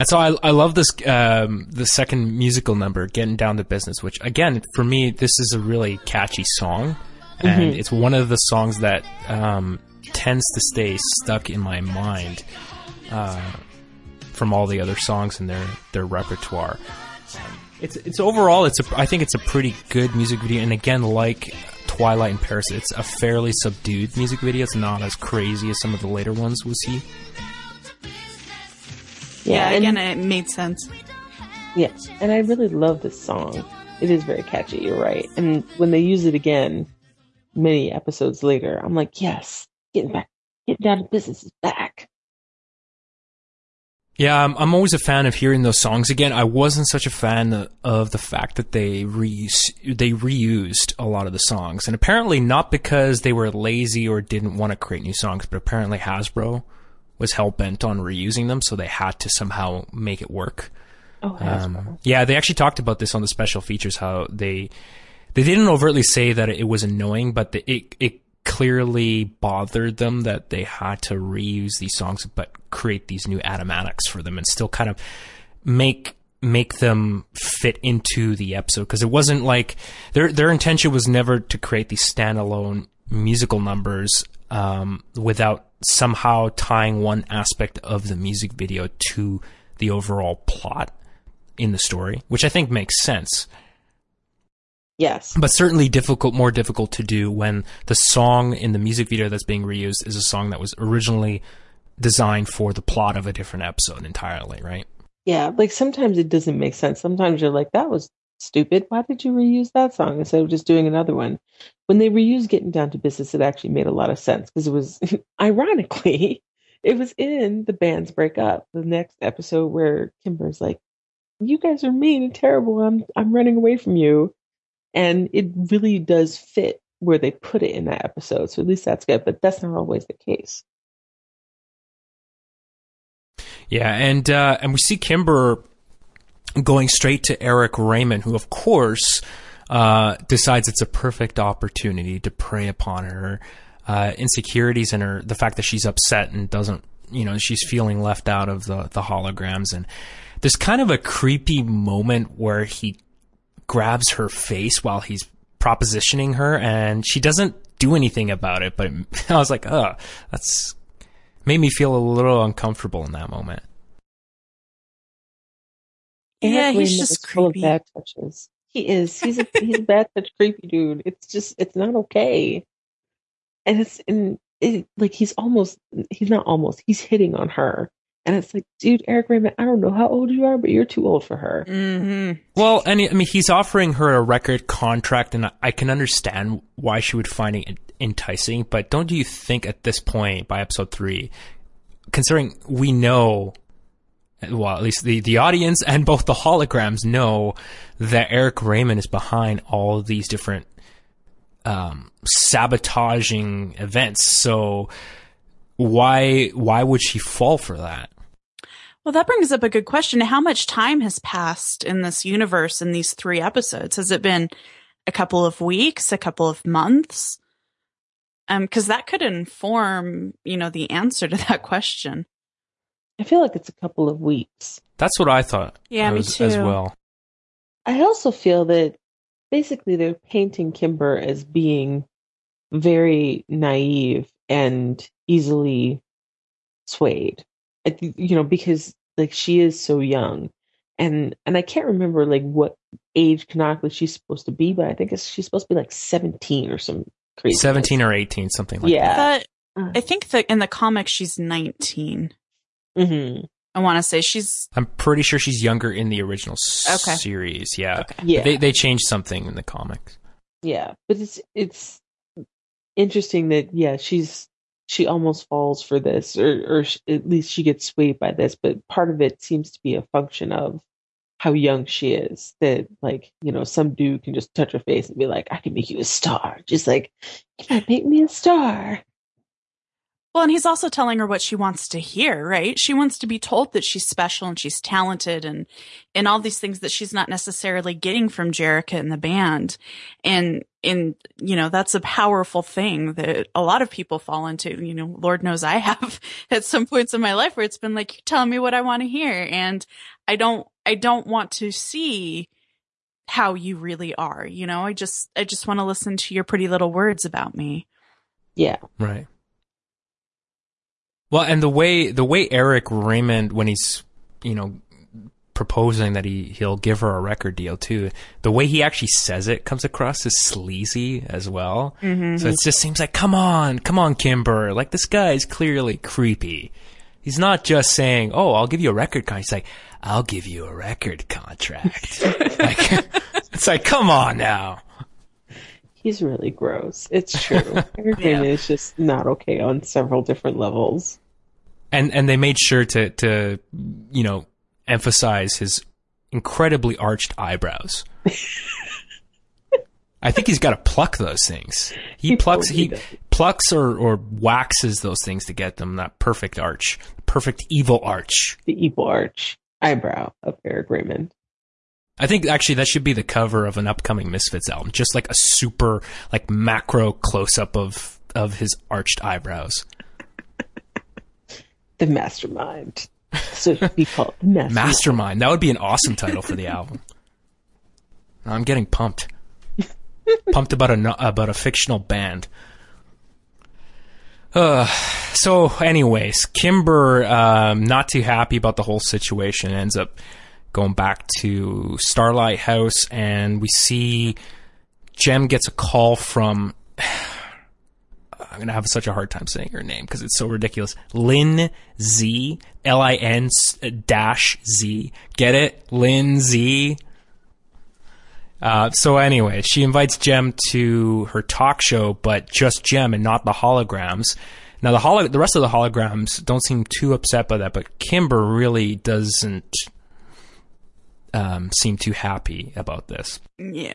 And so I, I love this um, the second musical number, "Getting Down to Business," which again for me this is a really catchy song, and Mhm. it's one of the songs that um, tends to stay stuck in my mind uh, from all the other songs in their their repertoire. It's it's overall it's a I think it's a pretty good music video, and again like Twilight in Paris, it's a fairly subdued music video. It's not as crazy as some of the later ones we see. Yeah, and- again, it made sense. Yeah, and I really love this song. It is very catchy, you're right. And when they use it again, many episodes later, I'm like, yes, getting back, getting down to business is back. Yeah, I'm, I'm always a fan of hearing those songs again. I wasn't such a fan of the fact that they reuse, they reused a lot of the songs, and apparently not because they were lazy or didn't want to create new songs, but apparently Hasbro was hell bent on reusing them, so they had to somehow make it work. Oh, Um, yeah, they actually talked about this on the special features. How they they didn't overtly say that it was annoying, but the, it it clearly bothered them that they had to reuse these songs, but create these new animatics for them and still kind of make make them fit into the episode. Because it wasn't like their their intention was never to create these standalone musical numbers um, without somehow tying one aspect of the music video to the overall plot in the story, which I think makes sense, yes. but certainly difficult, more difficult to do when the song in the music video that's being reused is a song that was originally designed for the plot of a different episode entirely, right? Yeah, like sometimes it doesn't make sense. Sometimes you're like, that was stupid. Why did you reuse that song instead of just doing another one? When they reused Getting Down to Business, it actually made a lot of sense because it was, ironically, it was in the band's breakup, the next episode where Kimber's like, "You guys are mean and terrible. I'm I'm running away from you," and it really does fit where they put it in that episode. So at least that's good. But that's not always the case. Yeah, and uh, and we see Kimber going straight to Eric Raymond, who of course uh, decides it's a perfect opportunity to prey upon her uh, insecurities and her the fact that she's upset and doesn't you know she's feeling left out of the the holograms and there's kind of a creepy moment where he grabs her face while he's propositioning her and she doesn't do anything about it but I was like oh that's made me feel a little uncomfortable in that moment Yeah, Eric he's just is full of creepy. bad touches. He is. He's a he's a bad touch creepy dude. It's just it's not okay. And it's and it, like he's almost he's not almost he's hitting on her. And it's like, dude, Eric Raymond, I don't know how old you are, but you're too old for her. hmm Well, and I mean, he's offering her a record contract, and I can understand why she would find it enticing. But don't you think at this point, by episode three, considering we know, well, at least the, the audience and both the holograms know that Eric Raymond is behind all these different um, sabotaging events. So why why would she fall for that? Well, that brings up a good question. How much time has passed in this universe in these three episodes? Has it been a couple of weeks, a couple of months? Um, cause that could inform, you know, the answer to that question. I feel like it's a couple of weeks. That's what I thought. Yeah, me as, as too. well. I also feel that basically they're painting Kimber as being very naive and easily swayed. I think, you know, because like she is so young. And and I can't remember like what age canonically she's supposed to be, but I think it's, she's supposed to be like 17 or some crazy. 17 or 18, something like that. Yeah. But Uh, I think that in the comics, she's 19. mhm. I want to say she's, I'm pretty sure she's younger in the original s- Okay. series. Yeah. Yeah. They they changed something in the comics. Yeah, but it's it's interesting that yeah, she's she almost falls for this, or or at least she gets swayed by this. But part of it seems to be a function of how young she is. That like you know some dude can just touch her face and be like, "I can make you a star," just like, "Can I make me a star?" Well, and he's also telling her what she wants to hear, right? She wants to be told that she's special and she's talented and, and all these things that she's not necessarily getting from Jerrica and the band. And, and, you know, that's a powerful thing that a lot of people fall into. You know, Lord knows I have at some points in my life where it's been like, you're telling me what I want to hear. And I don't, I don't want to see how you really are. You know, I just, I just want to listen to your pretty little words about me. Yeah, Right. Well, and the way the way Eric Raymond when he's you know proposing that he he'll give her a record deal too, the way he actually says it comes across as sleazy as well. Mm-hmm. So it just seems like, come on, come on, Kimber. Like this guy is clearly creepy. He's not just saying, "Oh, I'll give you a record contract." He's like, "I'll give you a record contract." like, it's like, come on now. He's really gross. It's true. Eric Yeah. Is just not okay on several different levels. and and they made sure to to you know emphasize his incredibly arched eyebrows. I think he's got to pluck those things. He, He plucks totally he does. plucks or or waxes those things to get them that perfect arch, perfect evil arch. The evil arch eyebrow of Eric Raymond. I think actually that should be the cover of an upcoming Misfits album, just like a super like macro close up of of his arched eyebrows. The mastermind. So it should be called the mastermind. Mastermind. That would be an awesome title for the album. I'm getting pumped. pumped about a about a fictional band. Uh, so, anyways, Kimber, um, not too happy about the whole situation, ends up going back to Starlight House, and we see Jem gets a call from. I'm gonna have such a hard time saying her name because it's so ridiculous. Lynn Z, L I N dash Z. Get it? Lin-Z. Uh, so anyway, she invites Jem to her talk show, but just Jem and not the holograms. Now the holo- the rest of the holograms don't seem too upset by that, but Kimber really doesn't um, seem too happy about this, Yeah.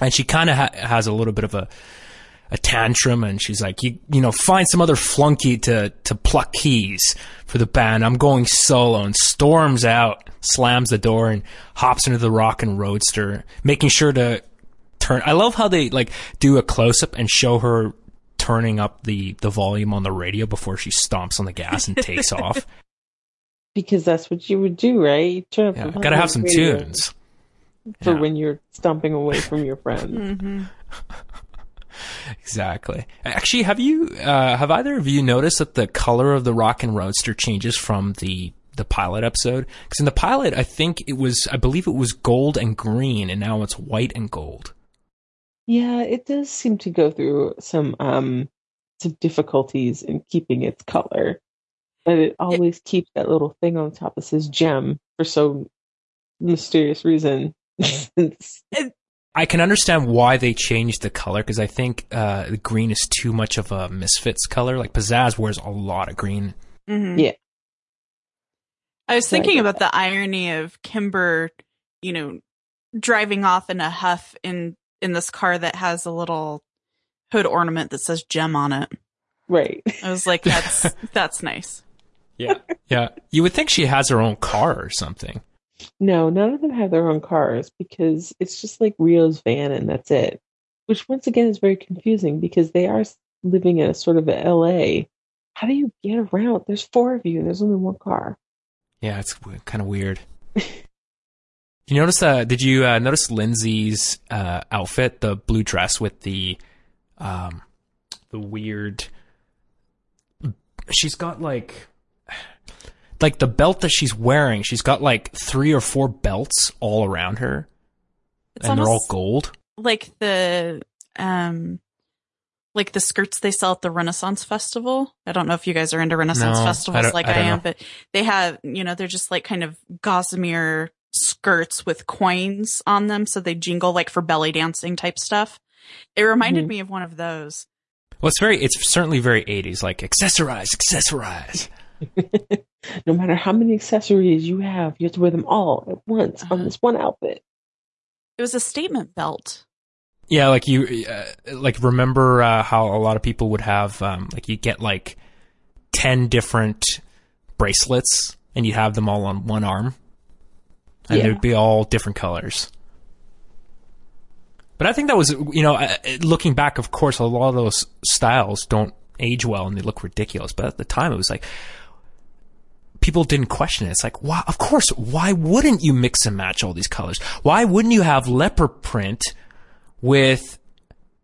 and she kind of ha- has a little bit of a a tantrum, and she's like, "You you know, find some other flunky to to pluck keys for the band. I'm going solo." And storms out, slams the door, and hops into the Rock and Roadster, making sure to turn. I love how they like do a close up and show her turning up the the volume on the radio before she stomps on the gas and takes off. Because that's what you would do, right? You turn up Yeah, gotta have some tunes. for Yeah. when you're stomping away from your friend. hmm Exactly. Actually, have you uh, have either of you noticed that the color of the Rock and Roadster changes from the the pilot episode? Because in the pilot, I think it was, I believe it was gold and green, and now it's white and gold. Yeah, it does seem to go through some um some difficulties in keeping its color. But it always keeps that little thing on top that says Jem for some mysterious reason. I can understand why they changed the color because I think uh, the green is too much of a misfits color. Like Pizzazz wears a lot of green. hmm Yeah. I was So thinking get about the irony of Kimber, you know, driving off in a huff in in this car that has a little hood ornament that says Jem on it. right. I was like, that's that's nice. Yeah, yeah. You would think she has her own car or something. No, none of them have their own cars because it's just like Rio's van and that's it. Which once again is very confusing because they are living in a sort of a LA. How do you get around? There's four of you and there's only one car. Yeah, it's kind of weird. you notice? Uh, did you uh, notice Lindsay's uh, outfit, the blue dress with the, um, the weird? She's got like, like the belt that she's wearing. She's got like three or four belts all around her, It's and they're all gold. like the um like the skirts they sell at the Renaissance Festival. I don't know if you guys are into Renaissance No, festivals don't- like I I, am, know. but they have, you know, they're just like kind of gossamer skirts with coins on them so they jingle like for belly dancing type stuff. It reminded Mhm. me of one of those. Well, it's very, it's certainly very eighties, like accessorize, accessorize. no matter how many accessories you have, you have to wear them all at once on Uh-huh. this one outfit. It was a statement belt. Yeah, like you, uh, like remember uh, how a lot of people would have, um, like you get like ten different bracelets, and you have them all on one arm, and Yeah. they'd be all different colors. But I think that was, you know, uh, looking back, of course, a lot of those styles don't age well and they look ridiculous. But at the time, it was like people didn't question it. It's like, wow, of course, why wouldn't you mix and match all these colors? Why wouldn't you have leopard print with,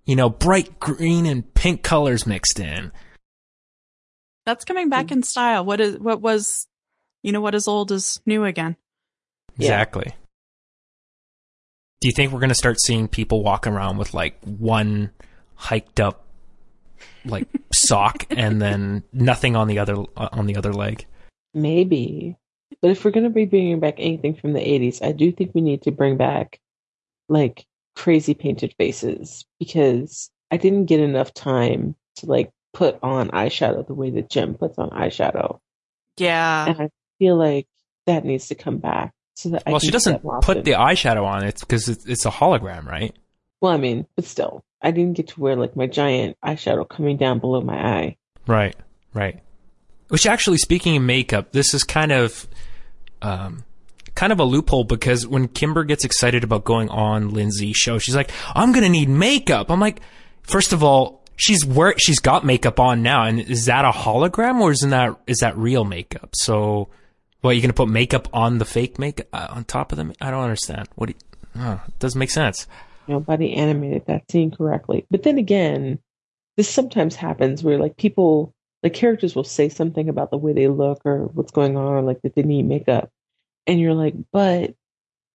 you know, bright green and pink colors mixed in? That's coming back in style. What is what was you know what is old is new again. Yeah. Exactly. Do you think we're going to start seeing people walking around with like one hiked up like sock and then nothing on the other on the other leg? Maybe. But if we're going to be bringing back anything from the 80s, I do think we need to bring back like crazy painted faces because I didn't get enough time to like put on eyeshadow the way that Jem puts on eyeshadow. Yeah. and I feel like that needs to come back so that I Well, can she doesn't put often. the eyeshadow on it because it's, it's a hologram, right? Well, I mean, but still, I didn't get to wear like my giant eyeshadow coming down below my eye. Right, right. Which actually, speaking of makeup, this is kind of, um, kind of a loophole because when Kimber gets excited about going on Lindsay's show, she's like, "I'm gonna need makeup." I'm like, first of all, she's wear she's got makeup on now, and is that a hologram or isn't that is that real makeup? So, what you gonna put makeup on the fake makeup uh, on top of them? I don't understand. What? Do you, it doesn't make sense. Nobody animated that scene correctly. But then again, this sometimes happens where like people, like characters will say something about the way they look or what's going on, or like that they need makeup. And you're like, but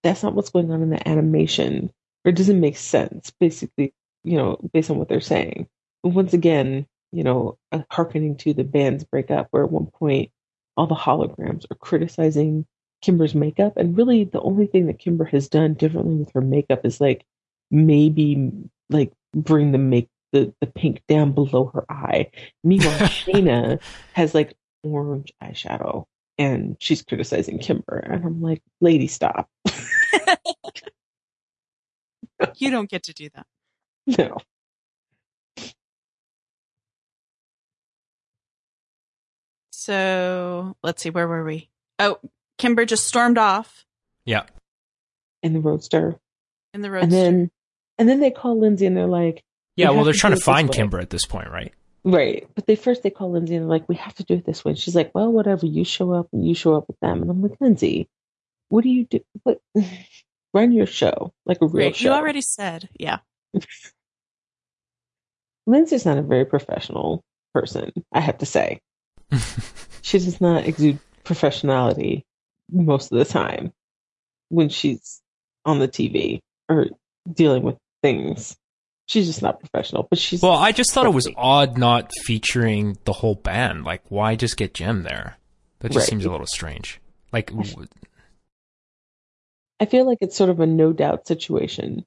that's not what's going on in the animation. Or it doesn't make sense, basically, you know, based on what they're saying. But once again, you know, uh, hearkening to the band's breakup, where at one point all the holograms are criticizing Kimber's makeup. And really, the only thing that Kimber has done differently with her makeup is like maybe like bring the make the, the pink down below her eye. Meanwhile, Shana has like orange eyeshadow and she's criticizing Kimber. And I'm like, lady, stop. you don't get to do that. No. So let's see, where were we? Oh, Kimber just stormed off Yeah. In the roadster. in the roadster. And then and then they call Lindsay and they're like, Yeah, We well, they're to trying to find. Kimber at this point, right? Right. But they first they call Lindsay and they're like, we have to do it this way. And she's like, well, whatever. You show up and you show up with them. And I'm like, Lindsay, what do you do? What? Run your show like a real Right, show. you already said, yeah. Lindsay's not a very professional person, I have to say. she does not exude professionality most of the time when she's on the TV or dealing with things. She's just not professional, but she's Well, I just thought it was odd not featuring the whole band. Like, why just get Jem there? That just Right. seems a little strange. Like, I feel like it's sort of a no doubt situation.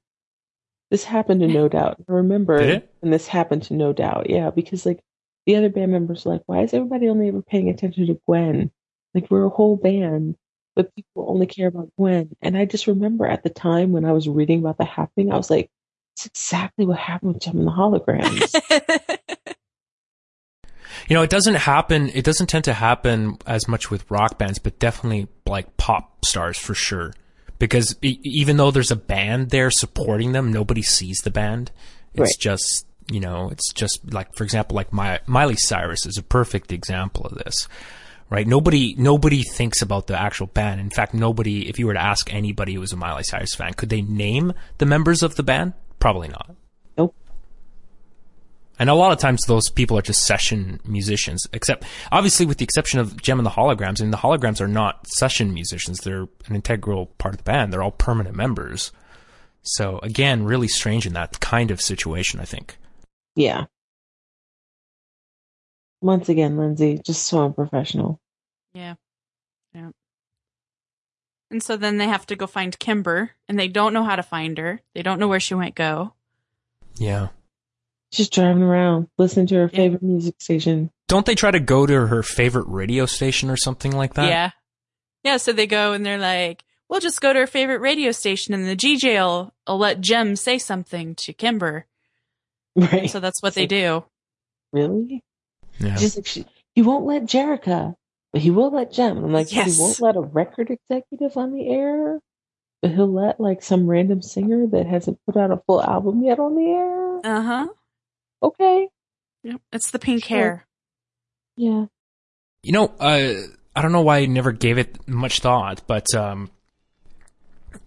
This happened to No Doubt. I remember when this happened to No Doubt. Yeah, because like the other band members were like, why is everybody only ever paying attention to Gwen? Like we're a whole band, but people only care about Gwen. And I just remember at the time when I was reading about the happening, I was like, it's exactly what happened with Jem and the Holograms. you know, it doesn't happen. It doesn't tend to happen as much with rock bands, but definitely like pop stars for sure. Because e- even though there's a band there supporting them, nobody sees the band. It's Right. just you know, it's just like for example, like my Miley Cyrus is a perfect example of this. Right? Nobody nobody thinks about the actual band. In fact, nobody if you were to ask anybody who was a Miley Cyrus fan, could they name the members of the band? Probably not. nope. And a lot of times those people are just session musicians, except obviously with the exception of Jem and the Holograms. And the Holograms are not session musicians. They're an integral part of the band. They're all permanent members. So again, really strange in that kind of situation, I think. Yeah. Once again, Lindsay, just so unprofessional. yeah. Yeah. And so then they have to go find Kimber, and they don't know how to find her. They don't know where she went go. Yeah. Just driving around, listening to her Yeah. favorite music station. Don't they try to go to her favorite radio station or something like that? Yeah. Yeah, so they go and they're like, we'll just go to her favorite radio station and the DJ will, will let Jem say something to Kimber. Right. So that's what they do. really? Yeah. Just like she, he won't let Jerrica, but he will let Jem. And I'm like, Yes. he won't let a record executive on the air, but he'll let like some random singer that hasn't put out a full album yet on the air. Uh huh. Okay. Yep. It's the pink Sure. hair. Yeah. You know, uh, I don't know why I never gave it much thought, but um,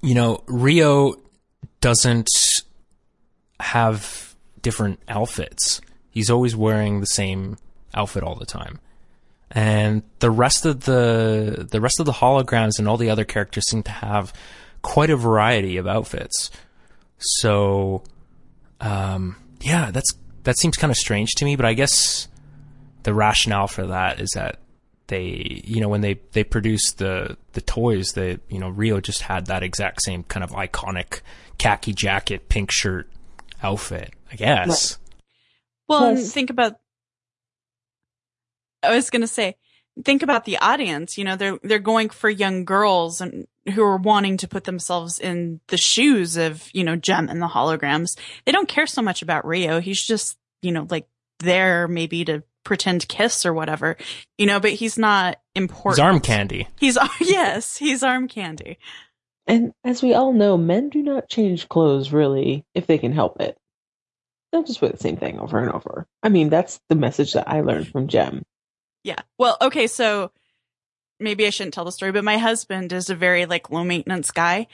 you know, Rio doesn't have different outfits. He's always wearing the same outfit all the time. And the rest of the the rest of the holograms and all the other characters seem to have quite a variety of outfits. So um, yeah, that's that seems kind of strange to me, but I guess the rationale for that is that they you know when they they produced the the toys they you know Rio just had that exact same kind of iconic khaki jacket pink shirt outfit I guess Well, Plus- think about. I was gonna say, think about the audience. You know, they're they're going for young girls and who are wanting to put themselves in the shoes of you know Jem and the holograms. They don't care so much about Rio. He's just you know like there maybe to pretend kiss or whatever. You know, but he's not important. He's arm candy He's yes, he's arm candy. And as we all know, men do not change clothes really if they can help it. They'll just wear the same thing over and over. I mean, that's the message that I learned from Jem. Yeah. Well, okay, so maybe I shouldn't tell the story, but my husband is a very like low maintenance guy.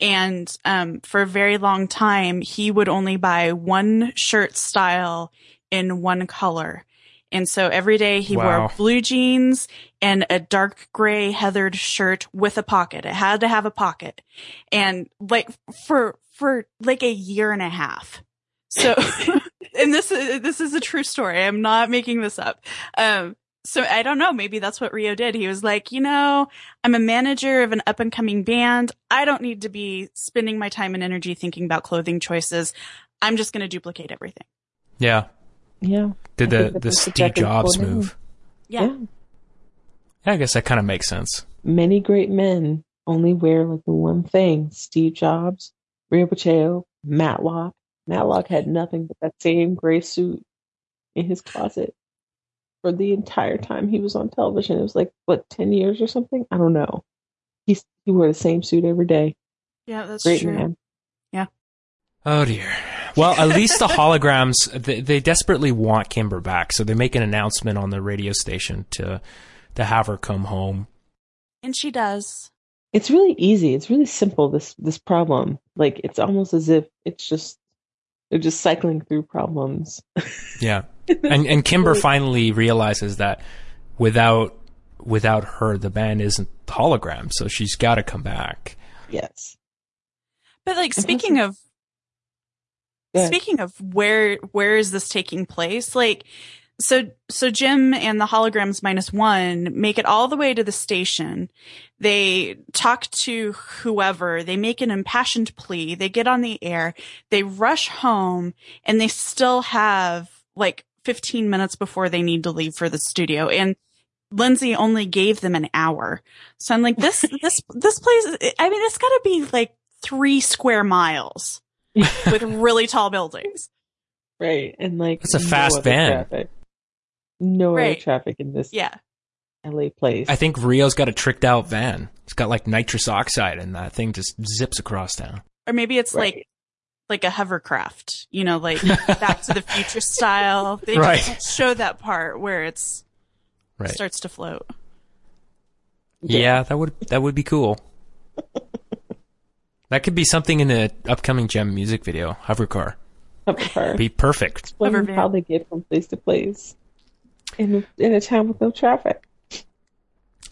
And um for a very long time he would only buy one shirt style in one color. And so every day he Wow. wore blue jeans and a dark gray heathered shirt with a pocket. It had to have a pocket. And like for for like a year and a half. So and this is this is a true story. I'm not making this up. Um so I don't know. Maybe that's what Rio did. He was like, you know, I'm a manager of an up and coming band. I don't need to be spending my time and energy thinking about clothing choices. I'm just going to duplicate everything. Yeah. Yeah. Did I the think the Steve exactly Jobs what's move? Yeah. yeah. Yeah, I guess that kind of makes sense. Many great men only wear like the one thing. Steve Jobs, Rio Pacheco, Matlock. Matlock had nothing but that same gray suit in his closet for the entire time he was on television. It was like what ten years or something. I don't know. He he wore the same suit every day. Yeah, that's Great true. man. Oh dear. Well, at least the holograms they, they desperately want Kimber back, so they make an announcement on the radio station to to have her come home. And she does. It's really easy. It's really simple. This this problem. Like it's almost as if it's just they're just cycling through problems. Yeah. And and Kimber finally realizes that without without her the band isn't hologram, so she's got to come back. yes. But like speaking of Yeah. speaking of where where is this taking place? Like so so Jem and the holograms minus one make it all the way to the station. They talk to whoever, they make an impassioned plea, they get on the air, they rush home, and they still have like 15 minutes before they need to leave for the studio. And Lindsay only gave them an hour. So I'm like, this, this, this place, I mean, it's gotta be like three square miles with really tall buildings. Right. And like it's a fast other van. Traffic. No Right. other traffic in this Yeah. LA place. I think Rio's got a tricked out van. It's got like nitrous oxide, and that thing just zips across town. Or maybe it's Right. like, like a hovercraft, you know, like back to the future style. They Right. don't show that part where it's Right. starts to float. Yeah, that would that would be cool. that could be something in the upcoming Jem music video. hover car. Hover car. be perfect. Hover van. how they get from place to place in a, in a town with no traffic.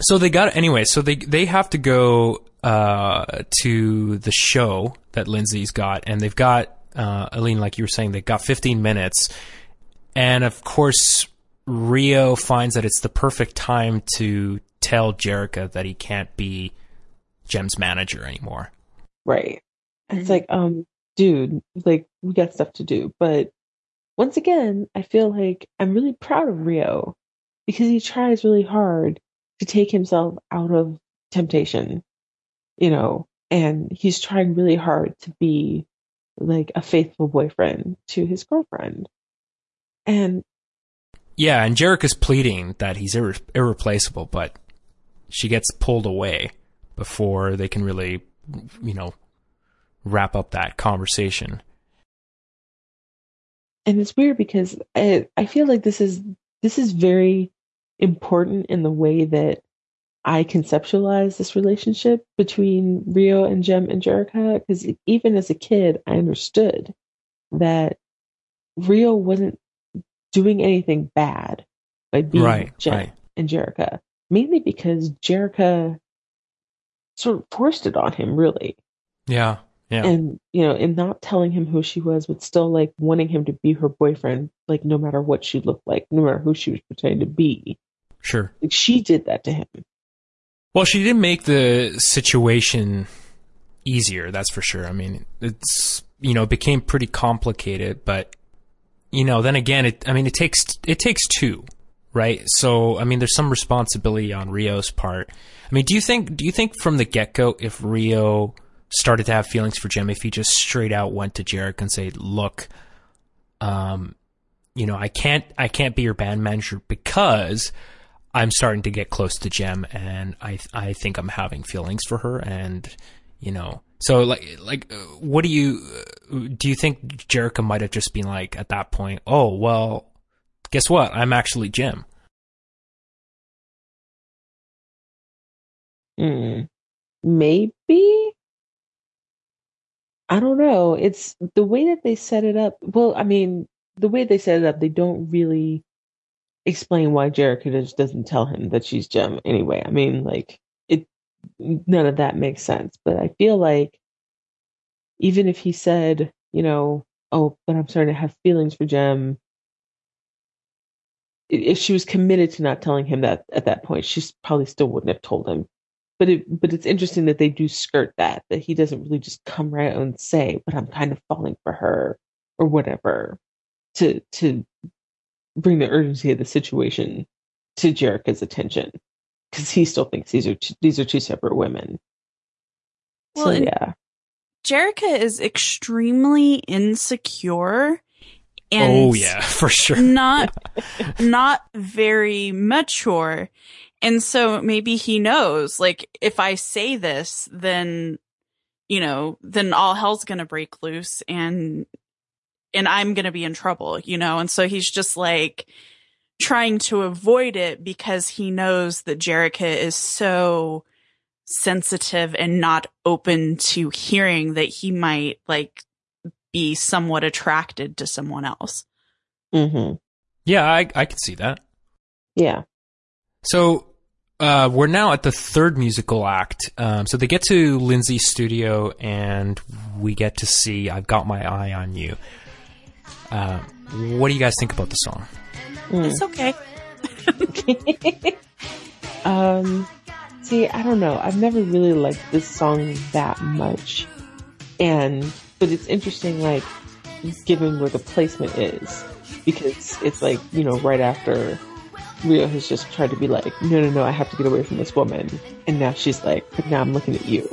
So they got anyway. So they they have to go uh, to the show that Lindsay's got, and they've got uh, Aline, like you were saying, they've got 15 minutes, and of course Rio finds that it's the perfect time to tell Jerrica that he can't be Jem's manager anymore. Right. And It's Mhm. like, um, dude, like we got stuff to do. But once again, I feel like I'm really proud of Rio because he tries really hard to take himself out of temptation, you know, and he's trying really hard to be like a faithful boyfriend to his girlfriend. And Yeah, and Jerrica's pleading that he's irre- irreplaceable, but she gets pulled away before they can really, you know, wrap up that conversation. And it's weird because I, I feel like this is this is very important in the way that I conceptualize this relationship between Rio and Jem and Jerrica. Because even as a kid, I understood that Rio wasn't doing anything bad by being Right, Jem right. and Jerrica, mainly because Jerrica sort of forced it on him, really Yeah, yeah, and you know and not telling him who she was but still like wanting him to be her boyfriend like no matter what she looked like no matter who she was pretending to be sure. like she did that to him Well, she didn't make the situation easier, that's for sure. I mean, it's you know, it became pretty complicated, but you know, then again, it I mean, it takes it takes two, right? So, I mean, there's some responsibility on Rio's part. I mean, do you think do you think from the get-go if Rio started to have feelings for Jem if he just straight out went to Jerrica and said, "Look, um, you know, I can't I can't be your band manager because I'm starting to get close to Jem, and I I think I'm having feelings for her, and you know, so like like, uh, what do you uh, do? You think Jerrica might have just been like at that point? Oh well, guess what? I'm actually Jem. mm, maybe i don't know. It's the way that they set it up well i mean the way they set it up they don't really explain why Jerrica just doesn't tell him that she's Jem anyway. I mean like it none of that makes sense. But i feel like even if he said, you know, oh, but I'm starting to have feelings for Jem, if she was committed to not telling him that at that point, she probably still wouldn't have told him. But it, but it's interesting that they do skirt that that he doesn't really just come right out and say, but I'm kind of falling for her or whatever. to to bring the urgency of the situation to Jerrica's attention because he still thinks these are two, these are two separate women. Well, so yeah, Jerrica is extremely insecure and oh yeah, for sure. not not very mature. And so maybe he knows, like, if I say this, then, you know, then all hell's gonna break loose and, and I'm gonna be in trouble, you know? And so he's just like trying to avoid it because he knows that Jerrica is so sensitive and not open to hearing that he might, like, be somewhat attracted to someone else. hmm Yeah, I I can see that. yeah, So uh, we're now at the third musical act. Um, so they get to Lin-Z's studio, and we get to see "I've Got My Eye on You." Uh, what do you guys think about the song? Mm. It's okay. um, see, I don't know. I've never really liked this song that much, and but it's interesting, like given where the placement is, because it's like you know right after Rio has just tried to be like, no, no, no, I have to get away from this woman, and now she's like, but now I'm looking at you.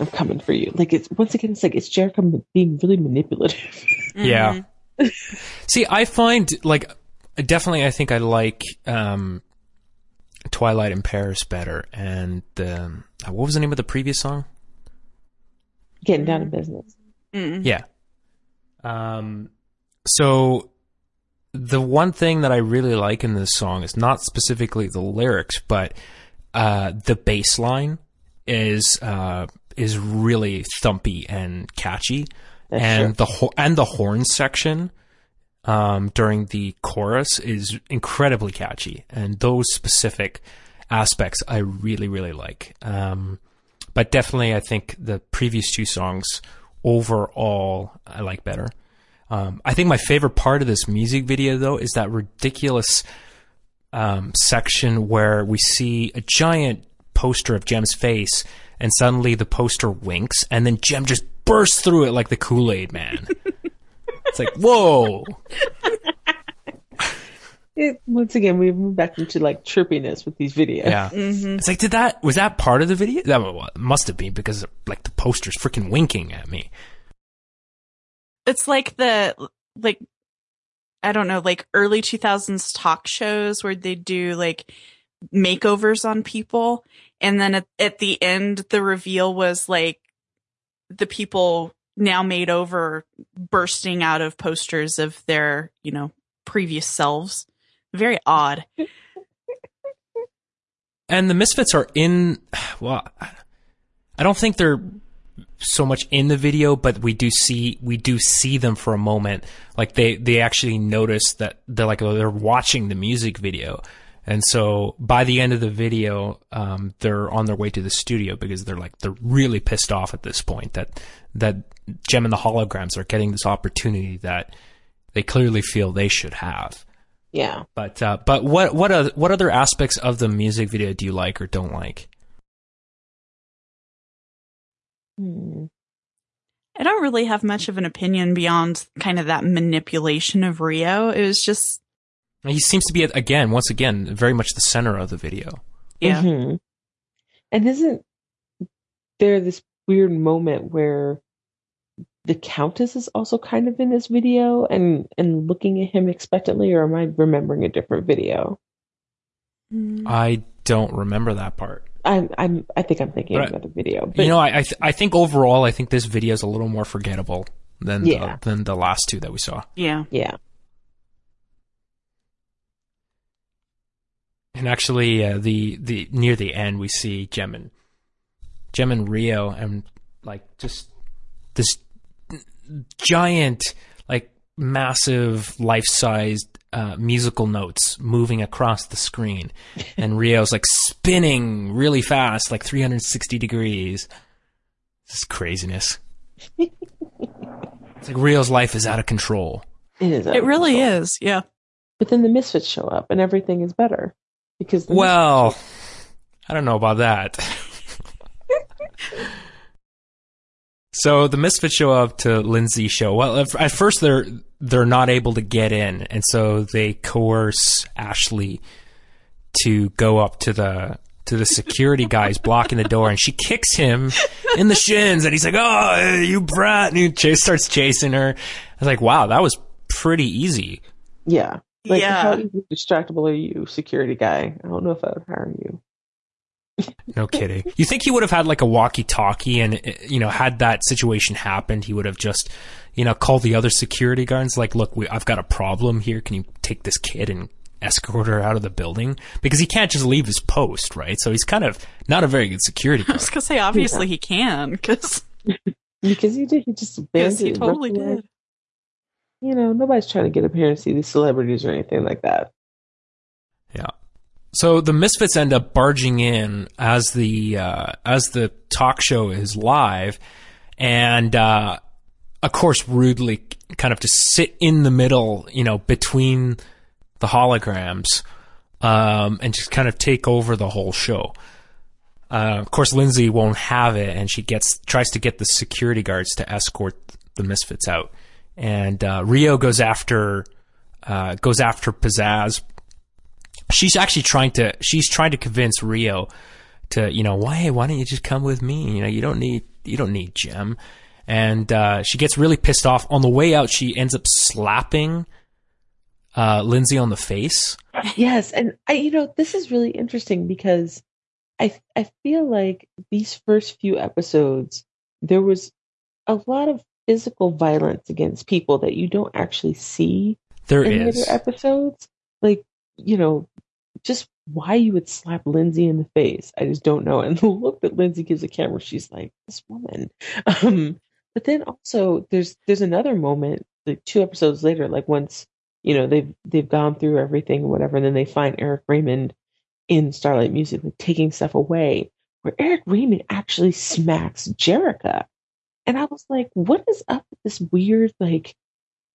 I'm coming for you. Like it's once again, it's like it's Jerrica being really manipulative. Yeah. See, I find like definitely, I think I like um, Twilight in Paris better. And um, what was the name of the previous song? Getting down to business. Mm. Yeah. Um, so the one thing that I really like in this song is not specifically the lyrics, but uh, the bass line is uh, is really thumpy and catchy, That's and true. the ho- and the horn section um, during the chorus is incredibly catchy, and those specific aspects I really really like. Um, but definitely, I think the previous two songs overall I like better. Um, I think my favorite part of this music video, though, is that ridiculous um, section where we see a giant poster of Jem's face, and suddenly the poster winks, and then Jem just bursts through it like the Kool Aid Man. it's like, whoa! It, once again, we move back into like trippiness with these videos. Yeah. It's like, did that, was that part of the video? That must have been because, like, the poster's freaking winking at me. It's like the like I don't know, like early 2000s talk shows where they do like makeovers on people and then at, at the end the reveal was like the people now made over bursting out of posters of their, you know, previous selves. Very odd. And the Misfits are in. Well, I don't think they're so much in the video, but we do see we do see them for a moment. Like they they actually notice that they're like they're watching the music video, and so by the end of the video, um, they're on their way to the studio because they're like they're really pissed off at this point that that Jem and the holograms are getting this opportunity that they clearly feel they should have. Yeah. But uh, but what what other, what other aspects of the music video do you like or don't like? Hmm. I don't really have much of an opinion beyond kind of that manipulation of Rio. It was just He seems to be again, once again, very much the center of the video. yeah. Mhm. And isn't there this weird moment where the Countess is also kind of in this video and and looking at him expectantly, or am I remembering a different video? Mm. I don't remember that part. I'm I'm I think I'm thinking But of I- another video. But you know, I I, th- I think overall, I think this video is a little more forgettable than Yeah. the, than the last two that we saw. Yeah. yeah. And actually, uh, the the near the end, we see Jem and Jem and Rio, and like just this giant, like massive, life sized uh, musical notes moving across the screen, and Rio's like spinning really fast, like 360 degrees. This is craziness. it's like Rio's life is out of control. It is. out It of really control. is. Yeah. But then the Misfits show up and everything is better because the Well, I don't know about that. So the Misfits show up to Lin-Z's show. Well, at, at first they're they're not able to get in, and so they coerce Ashley to go up to the to the security guys blocking the door, and she kicks him in the shins, and he's like, "Oh, you brat!" And he ch- starts chasing her. I was like, "Wow, that was pretty easy." Yeah. Like, Yeah. how easy distractible are you, security guy? I don't know if I would hire you. No kidding. You think he would have had like a walkie-talkie, and uh, you know, had that situation happened, he would have just, you know, called the other security guards, like, "Look, we, I've got a problem here. Can you take this kid and escort her out of the building?" Because he can't just leave his post, right? So he's kind of not a very good security I was gonna say, obviously he can, because Because he did. He just he totally rushed away. did. You know, nobody's trying to get up here and see these celebrities or anything like that. Yeah. So the Misfits end up barging in as the uh, as the talk show is live, and uh, of course rudely kind of to sit in the middle, you know, between the holograms, um, and just kind of take over the whole show. Uh, of course, Lin-Z won't have it, and she gets tries to get the security guards to escort the Misfits out, and uh, Rio goes after uh, goes after Pizzazz she's actually trying to she's trying to convince Rio to you know why why don't you just come with me? You know you don't need you don't need Jem and uh, she gets really pissed off. On the way out she ends up slapping uh, Lin-Z on the face. Yes, and I, you know, this is really interesting because I, I feel like these first few episodes there was a lot of physical violence against people that you don't actually see there in is. later episodes. Like, you know, just why you would slap Lin-Z in the face, I just don't know. And the look that Lin-Z gives the camera, she's like, this woman. Um, but then also there's there's another moment, like two episodes later, like once, you know, they've they've gone through everything, whatever, and then they find Eric Raymond in Starlight Music, like taking stuff away, where Eric Raymond actually smacks Jerrica. And I was like, what is up with this weird, like,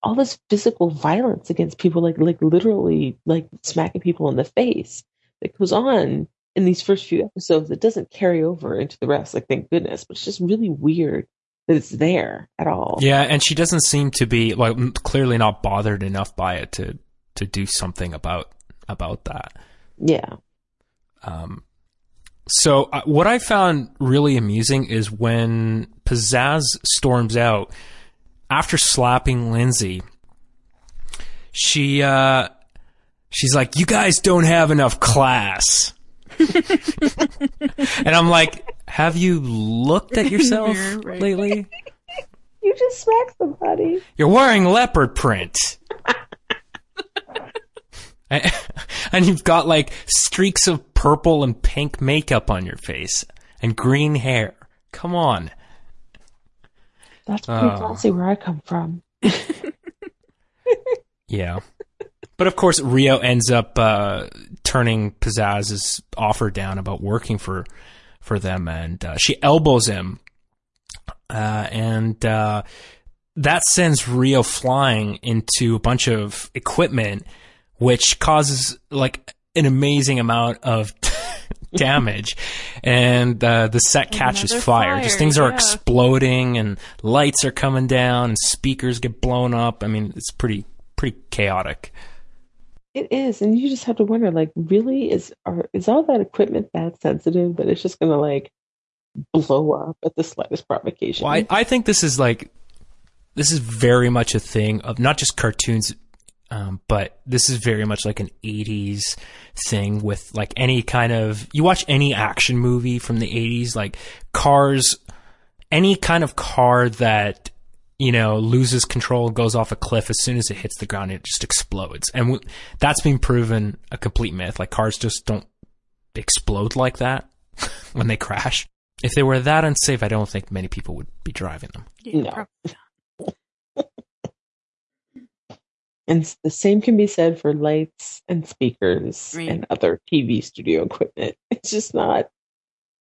all this physical violence against people, like like literally like smacking people in the face that goes on in these first few episodes that doesn't carry over into the rest. Like thank goodness, but it's just really weird that it's there at all. yeah and she doesn't seem to be like clearly not bothered enough by it to to do something about about that Yeah. Um, so uh, what I found really amusing is when Pizzazz storms out after slapping Lin-Z. She uh, she's like, "You guys don't have enough class," and I'm like, "Have you looked at yourself right. lately? You just smacked somebody. You're wearing leopard print." and you've got like streaks of purple and pink makeup on your face and green hair. Come on. That's pretty Oh. classy where I come from. Yeah. But of course, Rio ends up uh, turning Pizzazz's offer down about working for for them, and uh, she elbows him, uh, and uh, that sends Rio flying into a bunch of equipment, which causes like an amazing amount of damage, and uh, the set catches Another fire. Just fire, things are exploding, and lights are coming down, and speakers get blown up. I mean, it's pretty pretty chaotic. It is, and you just have to wonder, like, really is are, is all that equipment that sensitive that it's just gonna like blow up at the slightest provocation? Well, I, I think this is like this is very much a thing of not just cartoons, um, but this is very much like an '80s thing with like any kind of you watch any action movie from the '80s, like cars, any kind of car that you know loses control goes off a cliff as soon as it hits the ground, it just explodes, and w- that's been proven a complete myth. Like cars just don't explode like that when they crash. If they were that unsafe, I don't think many people would be driving them. Yeah, No. And the same can be said for lights and speakers Right. and other TV studio equipment. It's just not.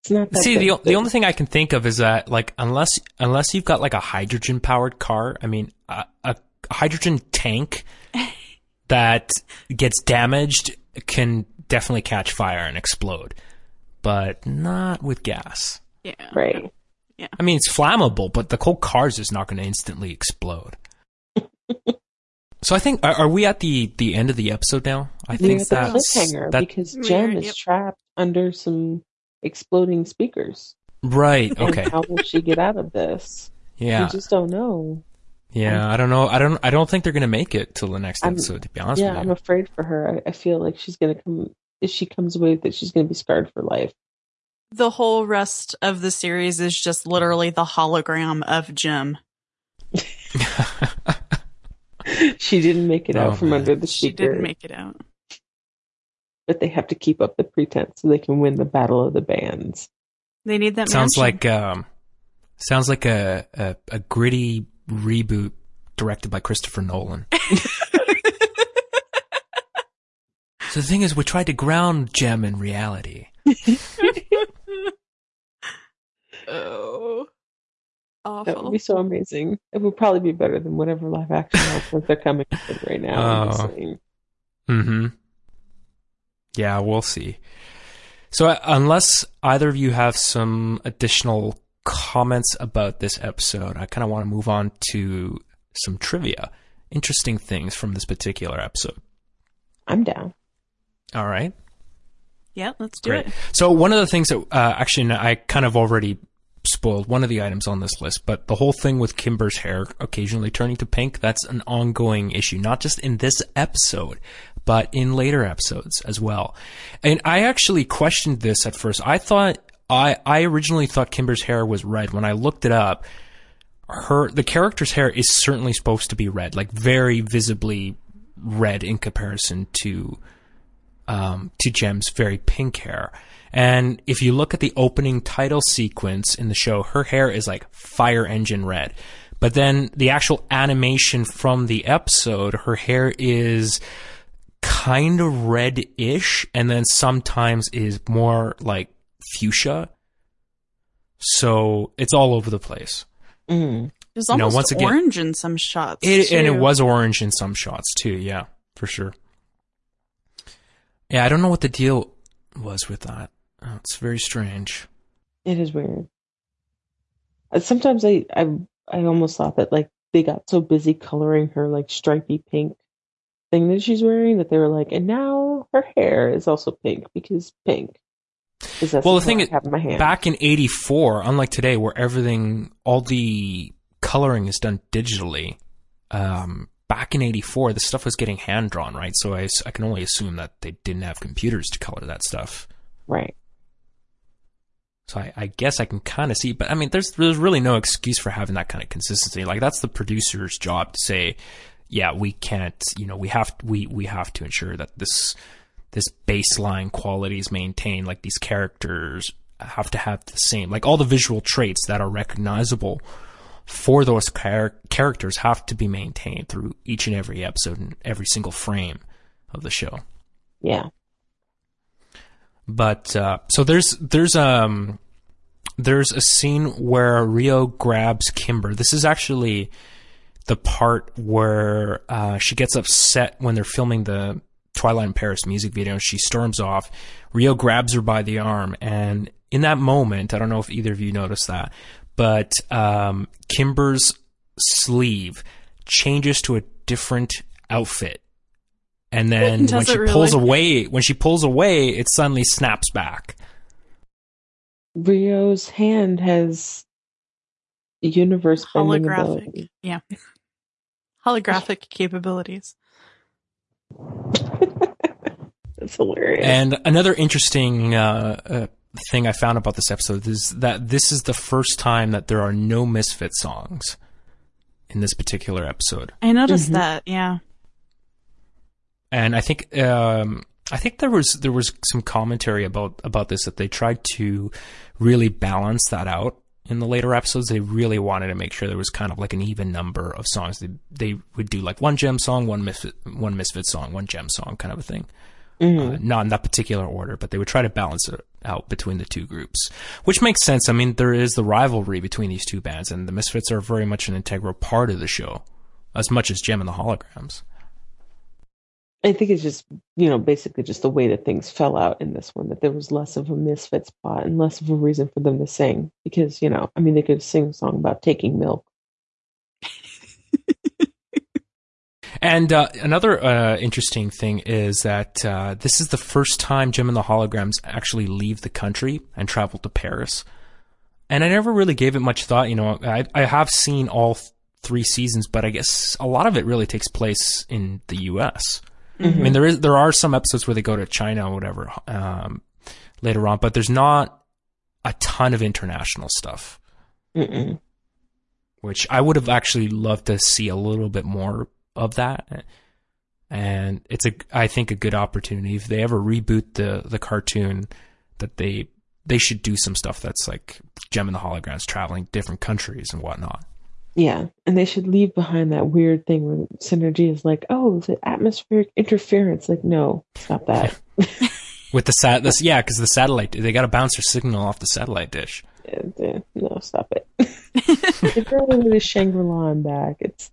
It's not. That See, the, the only thing I can think of is that, like, unless unless you've got like a hydrogen powered car, I mean, a, a hydrogen tank that gets damaged can definitely catch fire and explode, but not with gas. yeah. right. Yeah. I mean, it's flammable, but the whole car's is not going to instantly explode. so I think are, are we at the the end of the episode now? I We're think at the that's cliffhanger that, because We're- Jem is yep. trapped under some exploding speakers. right. And Okay. how will she get out of this? Yeah. We just don't know. Yeah. I don't know. I don't. I don't think they're going to make it till the next I'm- episode. To be honest yeah, with I'm afraid for her. I, I feel like she's gonna come. If she comes away with it, she's gonna be scarred for life. The whole rest of the series is just literally the hologram of Jem. she didn't make it Oh, out from man. under the She didn't make it out. but they have to keep up the pretense so they can win the battle of the bands. They need that. sounds mansion. like um, sounds like a, a a gritty reboot directed by Christopher Nolan. so the thing is, we tried to ground Jem in reality. oh, That would be so amazing. It would probably be better than whatever live action nonsense they're coming up with right now. I'm Oh. Mm-hmm. Yeah, we'll see. So, uh, unless either of you have some additional comments about this episode, I kind of want to move on to some trivia, interesting things from this particular episode. I'm down. All right. Yeah, let's do Great. it. So one of the things that uh, actually I kind of already spoiled one of the items on this list, but the whole thing with Kimber's hair occasionally turning to pink, that's an ongoing issue, not just in this episode, but in later episodes as well. And I actually questioned this at first. I thought I I originally thought Kimber's hair was red. When I looked it up, her the character's hair is certainly supposed to be red, like very visibly red in comparison to um, to Jem's very pink hair. And if you look at the opening title sequence in the show, her hair is like fire engine red. But then the actual animation from the episode, her hair is kind of red-ish and then sometimes is more like fuchsia. So it's all over the place. Mm. It was You know, almost once again- orange in some shots. It, and it was orange in some shots too. Yeah, for sure. Yeah, I don't know what the deal was with that. Oh, it's very strange. It is weird. Uh, Sometimes I, I I almost thought that like they got so busy coloring her like stripy pink thing that she's wearing that they were like, and now her hair is also pink because pink. Well, the thing I is, have in my hand. back in '84, unlike today, where everything, all the coloring is done digitally, um, back in '84, the stuff was getting hand drawn, right? So I can only assume that they didn't have computers to color that stuff. right. So I, I guess I can kind of see, but I mean, there's there's really no excuse for having that kind of consistency. Like that's the producer's job to say, yeah, we can't, you know, we have we we have to ensure that this this baseline quality is maintained. Like these characters have to have the same, like all the visual traits that are recognizable for those char- characters have to be maintained through each and every episode and every single frame of the show. Yeah. But uh, so there's there's um there's a scene where Rio grabs Kimber. This is actually the part where uh, she gets upset when they're filming the Twilight in Paris music video. And she storms off. Rio grabs her by the arm, and in that moment, I don't know if either of you noticed that, but um, Kimber's sleeve changes to a different outfit. And then when she really? pulls away, when she pulls away, it suddenly snaps back. Rio's hand has universe holographic. Yeah. Holographic capabilities. That's hilarious. And another interesting uh, uh, thing I found about this episode is that this is the first time that there are no Misfit songs in this particular episode. I noticed Mhm. that. Yeah. and I think um, I think there was there was some commentary about about this that they tried to really balance that out in the later episodes. They really wanted to make sure there was kind of like an even number of songs. They they would do like one Jem song, one misfit, one misfit song, one Jem song, kind of a thing. Mhm. Uh, not in that particular order, but they would try to balance it out between the two groups, which makes sense. I mean, there is the rivalry between these two bands, and the Misfits are very much an integral part of the show, as much as Jem and the Holograms. I think it's just, you know, basically just the way that things fell out in this one, that there was less of a misfits plot and less of a reason for them to sing. Because, you know, I mean, they could sing a song about taking milk. And uh, another uh, interesting thing is that uh, this is the first time Jem and the Holograms actually leave the country and travel to Paris. And I never really gave it much thought. You know, I, I have seen all th- three seasons, but I guess a lot of it really takes place in the U.S. Mm-hmm. I mean, there is there are some episodes where they go to China or whatever um, later on, but there's not a ton of international stuff, Mm-mm. which I would have actually loved to see a little bit more of that. And it's a, I think, a good opportunity if they ever reboot the the cartoon that they they should do some stuff that's like Jem and the Holograms traveling different countries and whatnot. Yeah. And they should leave behind that weird thing where synergy is like, oh, the atmospheric interference. Like, no, stop that. With the sat, this yeah, because the satellite they got to bounce their signal off the satellite dish. No, stop it. if you're only the Shangri La and back, it's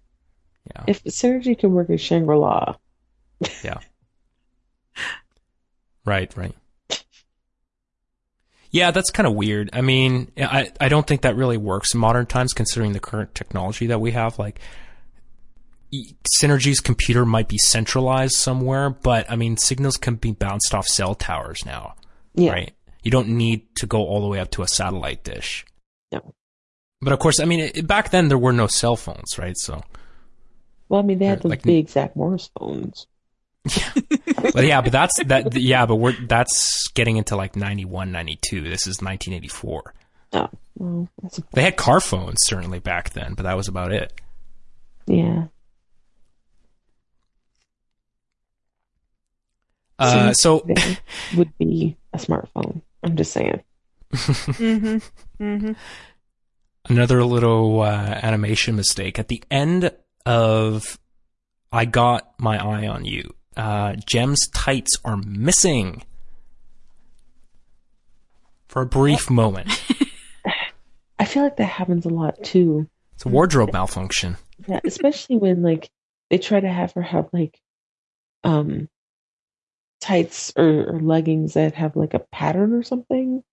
Yeah. if synergy can work in Shangri La, Yeah. right, right. Yeah, that's kind of weird. I mean, I I don't think that really works in modern times considering the current technology that we have like Synergy's computer might be centralized somewhere, but I mean, signals can be bounced off cell towers now, yeah, right? You don't need to go all the way up to a satellite dish. No. But of course, I mean, it, back then there were no cell phones, right? So, Well, I mean, they had Or, those like- big Zach Morris phones. Yeah, but yeah, but that's that. Yeah, but we're that's getting into like 91, 92. This is 1984. Oh, well, that's a, They had car phones certainly back then, but that was about it. yeah. Uh, so There would be a smartphone. I'm just saying. Mm-hmm. Mm-hmm. another little uh, animation mistake at the end of "I Got My Eye on You." Uh, Jem's tights are missing for a brief moment. I feel like that happens a lot too. It's a wardrobe malfunction. Yeah, especially when like they try to have her have like um tights or, or leggings that have like a pattern or something.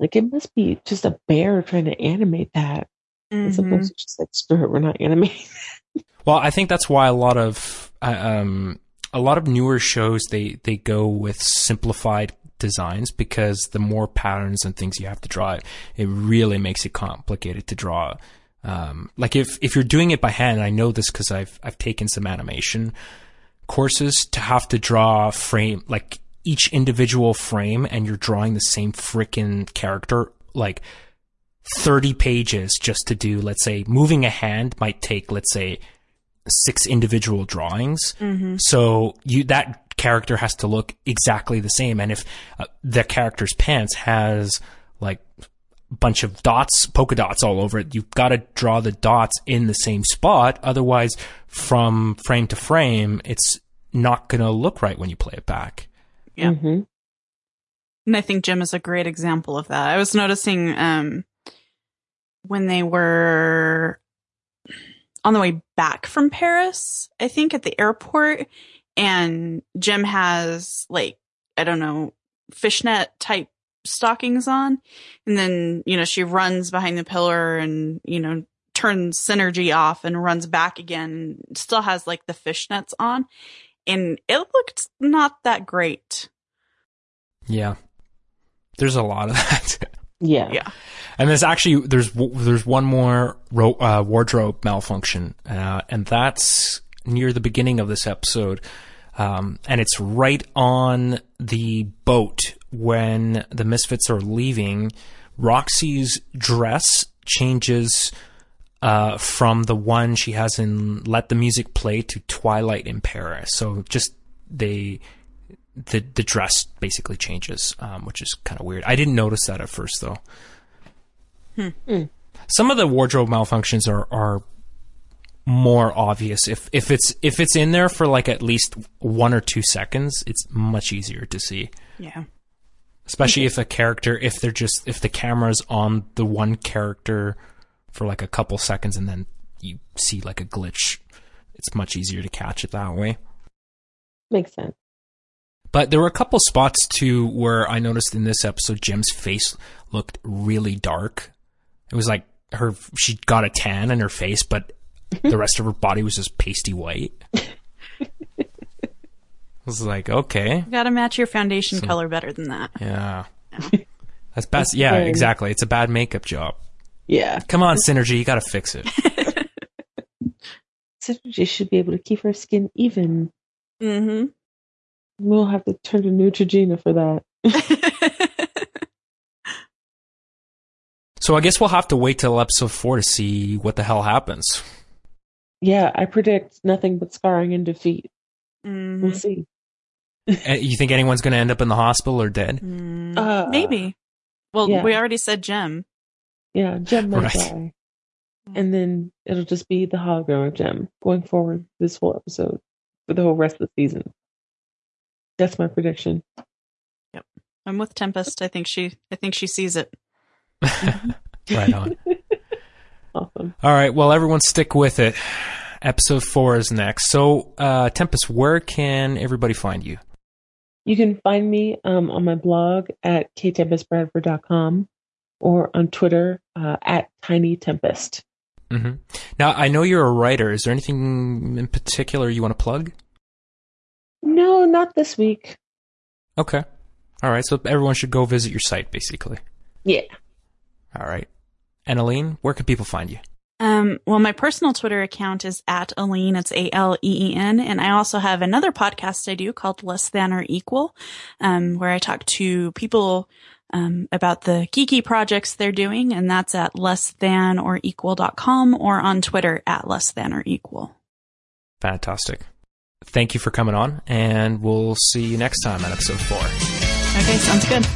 Like it must be just a bear trying to animate that. As Mm-hmm. opposed to just like screw it, we're not animating. Well, I think that's why a lot of uh, um, a lot of newer shows they they go with simplified designs because the more patterns and things you have to draw, it really makes it complicated to draw. Um, like if if you're doing it by hand, I know this because I've I've taken some animation courses to have to draw frame like each individual frame, and you're drawing the same freaking character like 30 pages just to do, let's say, moving a hand might take, let's say, six individual drawings. So you, that character has to look exactly the same. And if uh, the character's pants has like a bunch of dots, polka dots all over it, you've got to draw the dots in the same spot. Otherwise, from frame to frame, it's not going to look right when you play it back. Yeah. hmm And I think Jem is a great example of that. I was noticing um, when they were on the way back from Paris, I think at the airport, and Jem has like, I don't know, fishnet type stockings on. And then, you know, she runs behind the pillar and, you know, turns synergy off and runs back again, still has like the fishnets on. And it looked not that great. Yeah. There's a lot of that. Yeah. Yeah. And there's actually there's there's one more ro- uh, wardrobe malfunction, uh, and that's near the beginning of this episode, um, and it's right on the boat when the Misfits are leaving. Roxy's dress changes uh, from the one she has in "Let the Music Play" to "Twilight in Paris." So just they the the dress basically changes, um, which is kind of weird. I didn't notice that at first though. Some of the wardrobe malfunctions are are more obvious if if it's if it's in there for like at least one or two seconds. It's much easier to see, Yeah. especially if a character if they're just if the camera's on the one character for like a couple seconds and then you see like a glitch. It's much easier to catch it that way. Makes sense. But there were a couple spots too where I noticed in this episode Jem's face looked really dark. It was like her she got a tan in her face, but the rest of her body was just pasty white. I was like, okay, You gotta match your foundation So- color better than that. yeah, that's best. Yeah, Very- exactly. It's a bad makeup job. Yeah. Come on, Synergy, you got to fix it. Synergy should be able to keep her skin even. Mm-hmm. We'll have to turn to Neutrogena for that. So I guess we'll have to wait till episode four to see what the hell happens. Yeah, I predict nothing but scarring and defeat. Mhm. We'll see. Uh, You think anyone's going to end up in the hospital or dead? Mm, Uh, Maybe. Well, yeah. we already said Jem. Yeah, Jem might Right. die. And then it'll just be the hologram of Jem going forward this whole episode for the whole rest of the season. That's my prediction. Yep. I'm with Tempest. I think she. I think she sees it. right on. Awesome. All right. Well, everyone stick with it. Episode four is next. So, uh, Tempest, where can everybody find you? You can find me um, on my blog at ktempestbradford.com or on Twitter uh, at Tiny Tempest. hmm Now, I know you're a writer. Is there anything in particular you want to plug? No, not this week. Okay. All right. So everyone should go visit your site, basically. Yeah. All right. And Aleen, where can people find you? Um, well, my personal Twitter account is at Aleen. It's A L E E N, and I also have another podcast I do called Less Than or Equal, um, where I talk to people um, about the geeky projects they're doing, and that's at lessthanorequal.com or on Twitter at less than or equal. Fantastic thank you for coming on, and we'll see you next time on episode four. Okay, sounds good.